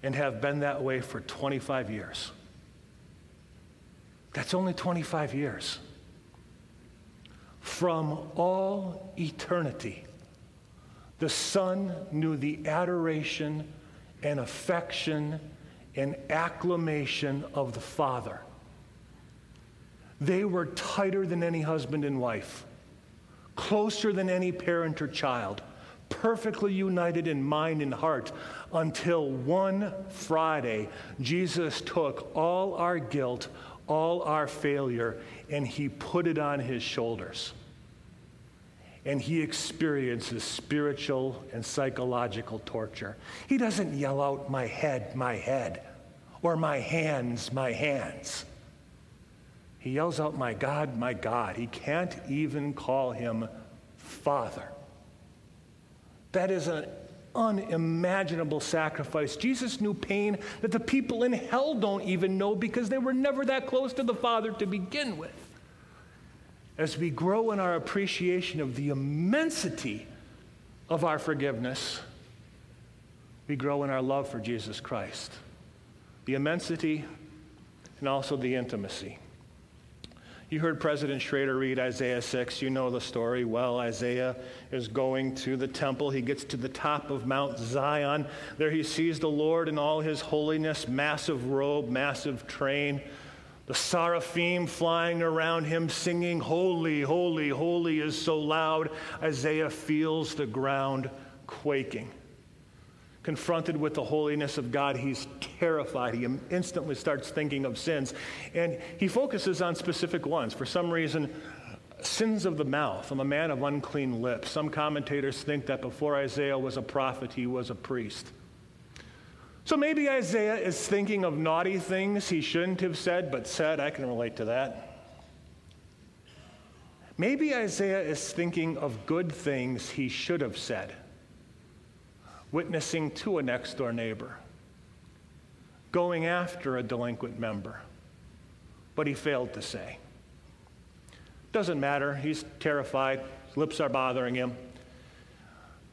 and have been that way for 25 years. That's only 25 years. From all eternity, the Son knew the adoration and affection and acclamation of the Father. They were tighter than any husband and wife, closer than any parent or child perfectly united in mind and heart until one Friday, Jesus took all our guilt, all our failure, and he put it on his shoulders. and he experiences spiritual and psychological torture. He doesn't yell out, My head, my head, or My hands, my hands. He yells out, My God, my God. He can't even call him Father. That is an unimaginable sacrifice. Jesus knew pain that the people in hell don't even know because they were never that close to the Father to begin with as we grow in our appreciation of the immensity of our forgiveness, we grow in our love for Jesus Christ. The immensity and also the intimacy. You heard President Schroeder read Isaiah 6. You know the story well. Isaiah is going to the temple. He gets to the top of Mount Zion. There he sees the Lord in all his holiness, massive robe, massive train the seraphim flying around him singing, Holy, holy, holy is so loud, Isaiah feels the ground quaking. Confronted with the holiness of God, he's terrified. He instantly starts thinking of sins. And he focuses on specific ones. For some reason, sins of the mouth. I'm a man of unclean lips. Some commentators think that before Isaiah was a prophet, he was a priest. So maybe Isaiah is thinking of naughty things he shouldn't have said, but said. I can relate to that. Maybe Isaiah is thinking of good things he should have said, witnessing to a next door neighbor, going after a delinquent member, but he failed to say. Doesn't matter. He's terrified. His lips are bothering him.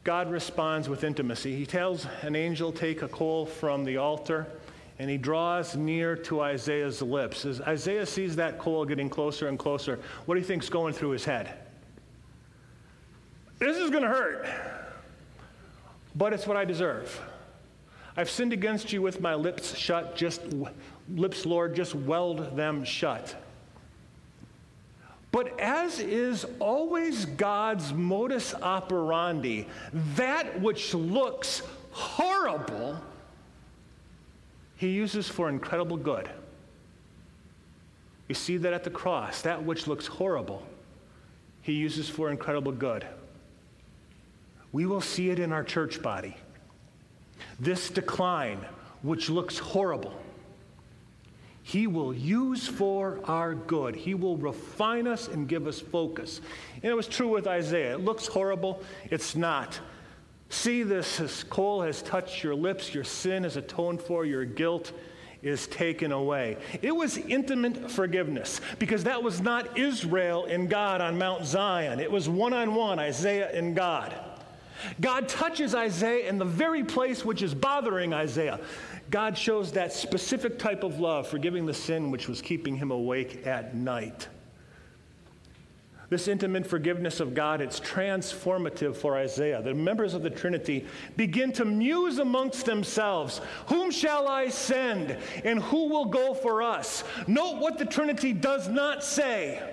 God responds with intimacy. He tells an angel, Take a coal from the altar, and he draws near to Isaiah's lips. As Isaiah sees that coal getting closer and closer, what do you think's going through his head? This is going to hurt, but it's what I deserve. I've sinned against you with my lips shut, just lips, Lord, just weld them shut. But as is always God's modus operandi, that which looks horrible, he uses for incredible good. You see that at the cross. That which looks horrible, he uses for incredible good. We will see it in our church body. This decline, which looks horrible, he will use for our good. He will refine us and give us focus. And it was true with Isaiah. It looks horrible, it's not. See, this, this coal has touched your lips, your sin is atoned for, your guilt is taken away. It was intimate forgiveness because that was not Israel and God on Mount Zion. It was one on one, Isaiah and God. God touches Isaiah in the very place which is bothering Isaiah. God shows that specific type of love, forgiving the sin which was keeping him awake at night. This intimate forgiveness of God, it's transformative for Isaiah. The members of the Trinity begin to muse amongst themselves Whom shall I send, and who will go for us? Note what the Trinity does not say.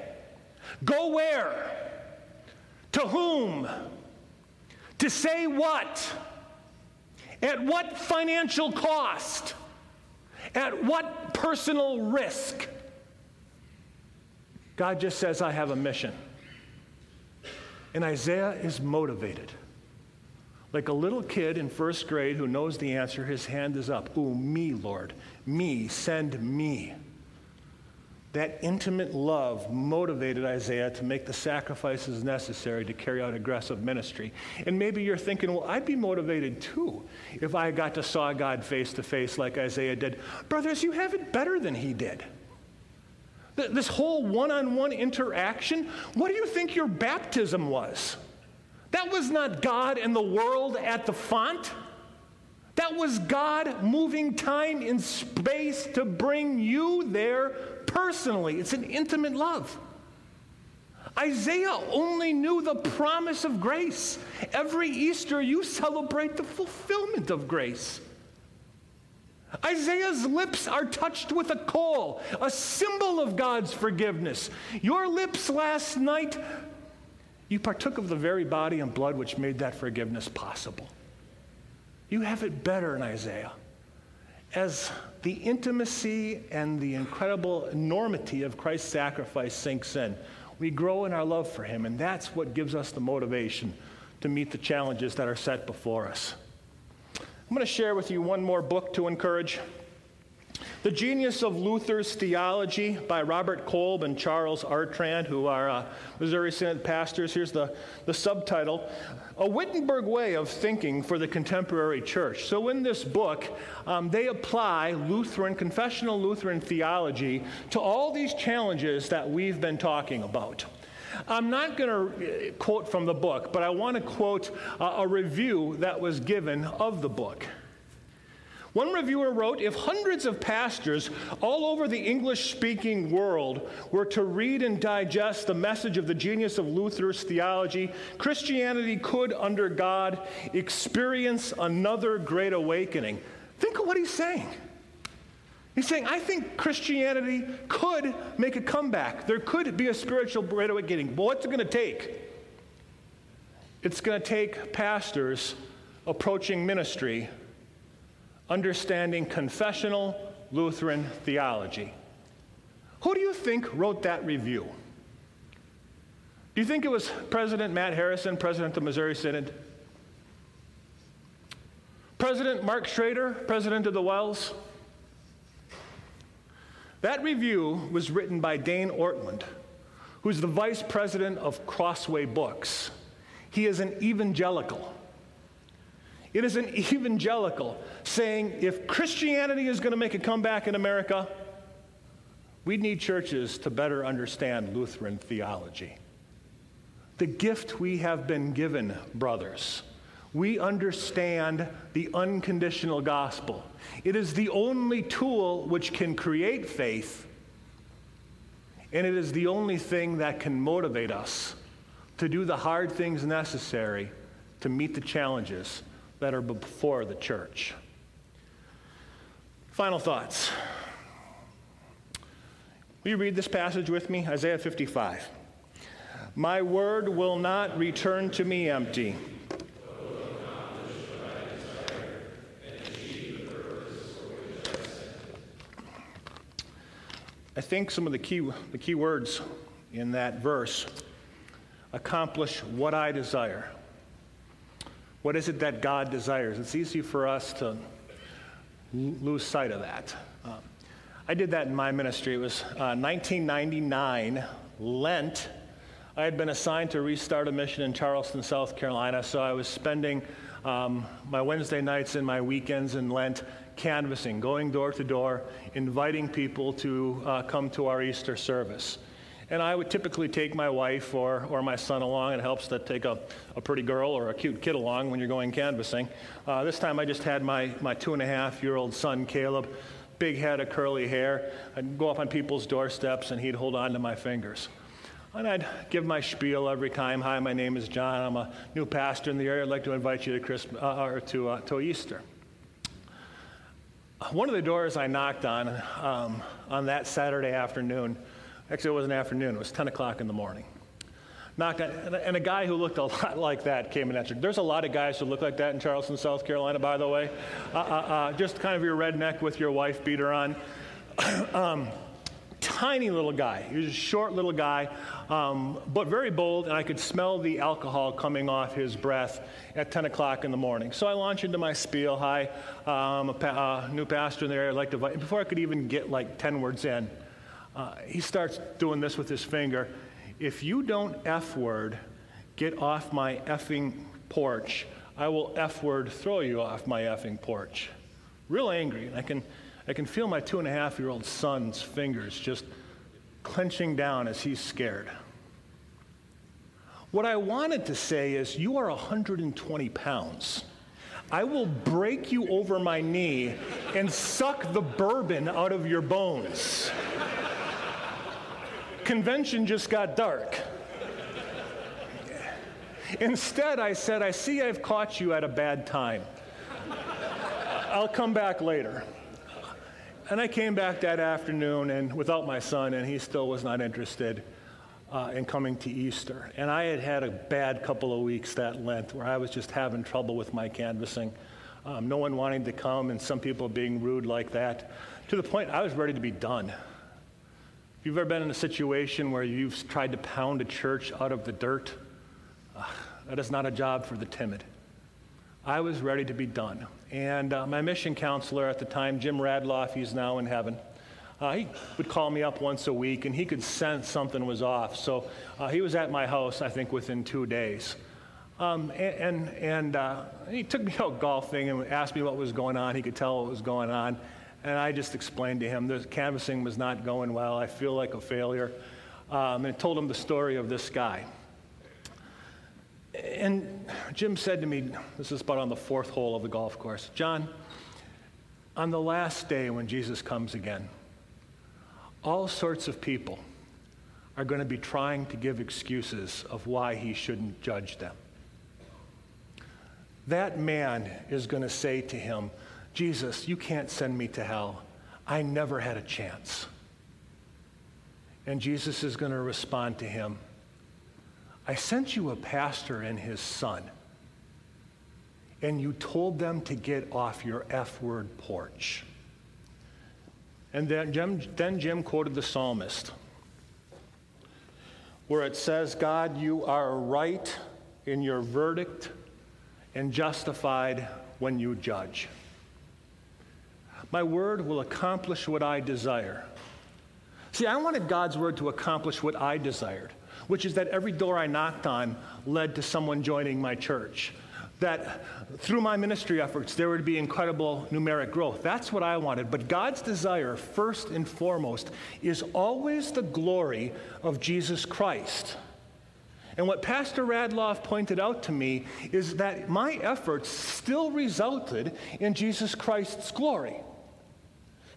Go where? To whom? To say what? At what financial cost? At what personal risk? God just says, I have a mission. And Isaiah is motivated. Like a little kid in first grade who knows the answer, his hand is up. Ooh, me, Lord. Me, send me. That intimate love motivated Isaiah to make the sacrifices necessary to carry out aggressive ministry. And maybe you're thinking, well, I'd be motivated too if I got to saw God face to face like Isaiah did. Brothers, you have it better than he did. This whole one on one interaction, what do you think your baptism was? That was not God and the world at the font. That was God moving time and space to bring you there personally. It's an intimate love. Isaiah only knew the promise of grace. Every Easter, you celebrate the fulfillment of grace. Isaiah's lips are touched with a coal, a symbol of God's forgiveness. Your lips last night, you partook of the very body and blood which made that forgiveness possible. You have it better in Isaiah as the intimacy and the incredible enormity of Christ's sacrifice sinks in, We grow in our love for Him, and that's what gives us the motivation to meet the challenges that are set before us. I'm going to share with you one more book to encourage. The Genius of Luther's Theology by Robert Kolb and Charles Arand, who are uh, Missouri Synod pastors. Here's the, the subtitle A Wittenberg Way of Thinking for the Contemporary Church. So, in this book, um, they apply Lutheran, confessional Lutheran theology to all these challenges that we've been talking about. I'm not going to uh, quote from the book, but I want to quote uh, a review that was given of the book. One reviewer wrote If hundreds of pastors all over the English speaking world were to read and digest the message of the genius of Luther's theology, Christianity could, under God, experience another great awakening. Think of what he's saying. He's saying, I think Christianity could make a comeback. There could be a spiritual great awakening. But what's it going to take? It's going to take pastors approaching ministry Understanding Confessional Lutheran Theology. Who do you think wrote that review? Do you think it was President Matt Harrison, President of the Missouri Synod? President Mark Schroeder, President of the WELS? That review was written by Dane Ortlund, who's the vice president of Crossway Books. He is an evangelical. It is an evangelical saying if Christianity is going to make a comeback in America, we need churches to better understand Lutheran theology. The gift we have been given, brothers. We understand the unconditional gospel. It is the only tool which can create faith, and it is the only thing that can motivate us to do the hard things necessary to meet the challenges that are before the church. Final thoughts. Will you read this passage with me? Isaiah 55. My word will not return to me empty. I think some of the key, the key words in that verse accomplish what I desire. What is it that God desires? It's easy for us to lose sight of that. Um, I did that in my ministry. It was uh, 1999, Lent. I had been assigned to restart a mission in Charleston, South Carolina, so I was spending um, my Wednesday nights and my weekends in Lent canvassing, going door to door, inviting people to uh, come to our Easter service. And I would typically take my wife or, or my son along. It helps to take a, a pretty girl or a cute kid along when you're going canvassing. Uh, this time I just had my, my two and a half year old son, Caleb, big head of curly hair. I'd go up on people's doorsteps and he'd hold on to my fingers. And I'd give my spiel every time. Hi, my name is John. I'm a new pastor in the area. I'd like to invite you to Christmas uh, or to, uh, to Easter. One of the doors I knocked on um, on that Saturday afternoon Actually, it was an afternoon. It was 10 o'clock in the morning. Knocked on, and a guy who looked a lot like that came and answered. There's a lot of guys who look like that in Charleston, South Carolina, by the way. Uh, uh, uh, just kind of your redneck with your wife beater on. um, tiny little guy. He was a short little guy, um, but very bold, and I could smell the alcohol coming off his breath at 10 o'clock in the morning. So I launched into my spiel. Hi, I'm a pa- uh, new pastor in the area. I'd like to invite. Before I could even get like 10 words in, uh, he starts doing this with his finger. If you don't F word, get off my effing porch, I will F word throw you off my effing porch. Real angry. And I can, I can feel my two and a half year old son's fingers just clenching down as he's scared. What I wanted to say is, you are 120 pounds. I will break you over my knee and suck the bourbon out of your bones convention just got dark. Instead, I said, I see I've caught you at a bad time. I'll come back later. And I came back that afternoon and without my son, and he still was not interested uh, in coming to Easter. And I had had a bad couple of weeks that Lent where I was just having trouble with my canvassing. Um, no one wanting to come, and some people being rude like that, to the point I was ready to be done. If you've ever been in a situation where you've tried to pound a church out of the dirt, uh, that is not a job for the timid. I was ready to be done. And uh, my mission counselor at the time, Jim Radloff, he's now in heaven. Uh, he would call me up once a week and he could sense something was off. So uh, he was at my house, I think, within two days. Um, and and, and uh, he took me out golfing and asked me what was going on. He could tell what was going on. And I just explained to him the canvassing was not going well. I feel like a failure. Um, and told him the story of this guy. And Jim said to me, this is about on the fourth hole of the golf course John, on the last day when Jesus comes again, all sorts of people are going to be trying to give excuses of why he shouldn't judge them. That man is going to say to him, Jesus, you can't send me to hell. I never had a chance. And Jesus is going to respond to him, I sent you a pastor and his son, and you told them to get off your F word porch. And then Jim, then Jim quoted the psalmist, where it says, God, you are right in your verdict and justified when you judge. My word will accomplish what I desire. See, I wanted God's word to accomplish what I desired, which is that every door I knocked on led to someone joining my church that through my ministry efforts, there would be incredible numeric growth. That's what I wanted. But God's desire, first and foremost, is always the glory of Jesus Christ. And what Pastor Radloff pointed out to me is that my efforts still resulted in Jesus Christ's glory.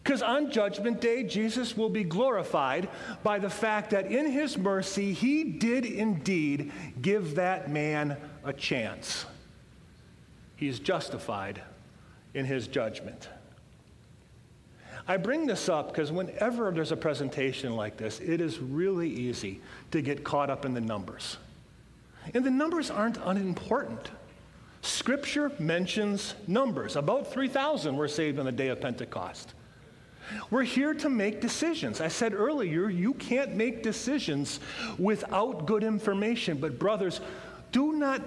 Because on Judgment Day, Jesus will be glorified by the fact that in his mercy, he did indeed give that man a chance he is justified in his judgment. I bring this up because whenever there's a presentation like this, it is really easy to get caught up in the numbers. And the numbers aren't unimportant. Scripture mentions numbers. About 3,000 were saved on the day of Pentecost. We're here to make decisions. I said earlier, you can't make decisions without good information. But, brothers, do not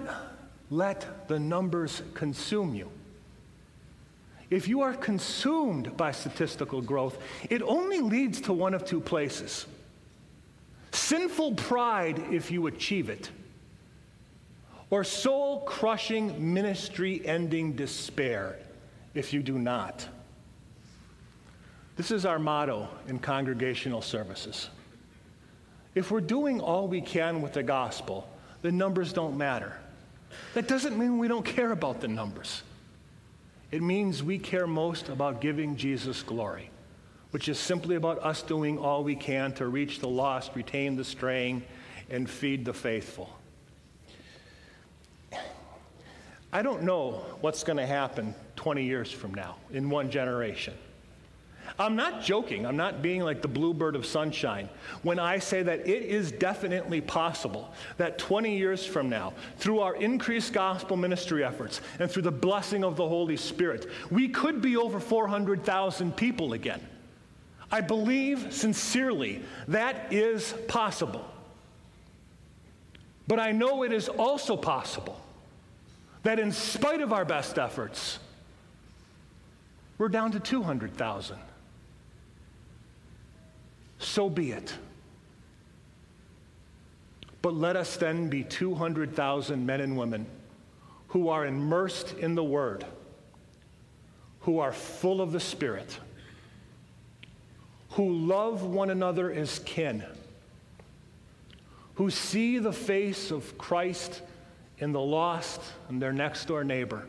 let the numbers consume you. If you are consumed by statistical growth, it only leads to one of two places sinful pride if you achieve it, or soul crushing, ministry ending despair if you do not. This is our motto in congregational services. If we're doing all we can with the gospel, the numbers don't matter. That doesn't mean we don't care about the numbers. It means we care most about giving Jesus glory, which is simply about us doing all we can to reach the lost, retain the straying, and feed the faithful. I don't know what's going to happen 20 years from now in one generation. I'm not joking. I'm not being like the bluebird of sunshine when I say that it is definitely possible that 20 years from now, through our increased gospel ministry efforts and through the blessing of the Holy Spirit, we could be over 400,000 people again. I believe sincerely that is possible. But I know it is also possible that in spite of our best efforts, we're down to 200,000 so be it. But let us then be 200,000 men and women who are immersed in the Word, who are full of the Spirit, who love one another as kin, who see the face of Christ in the lost and their next door neighbor,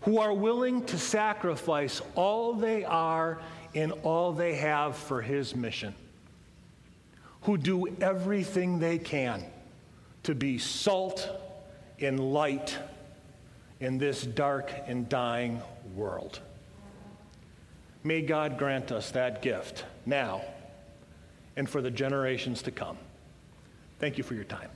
who are willing to sacrifice all they are in all they have for his mission, who do everything they can to be salt and light in this dark and dying world. May God grant us that gift now and for the generations to come. Thank you for your time.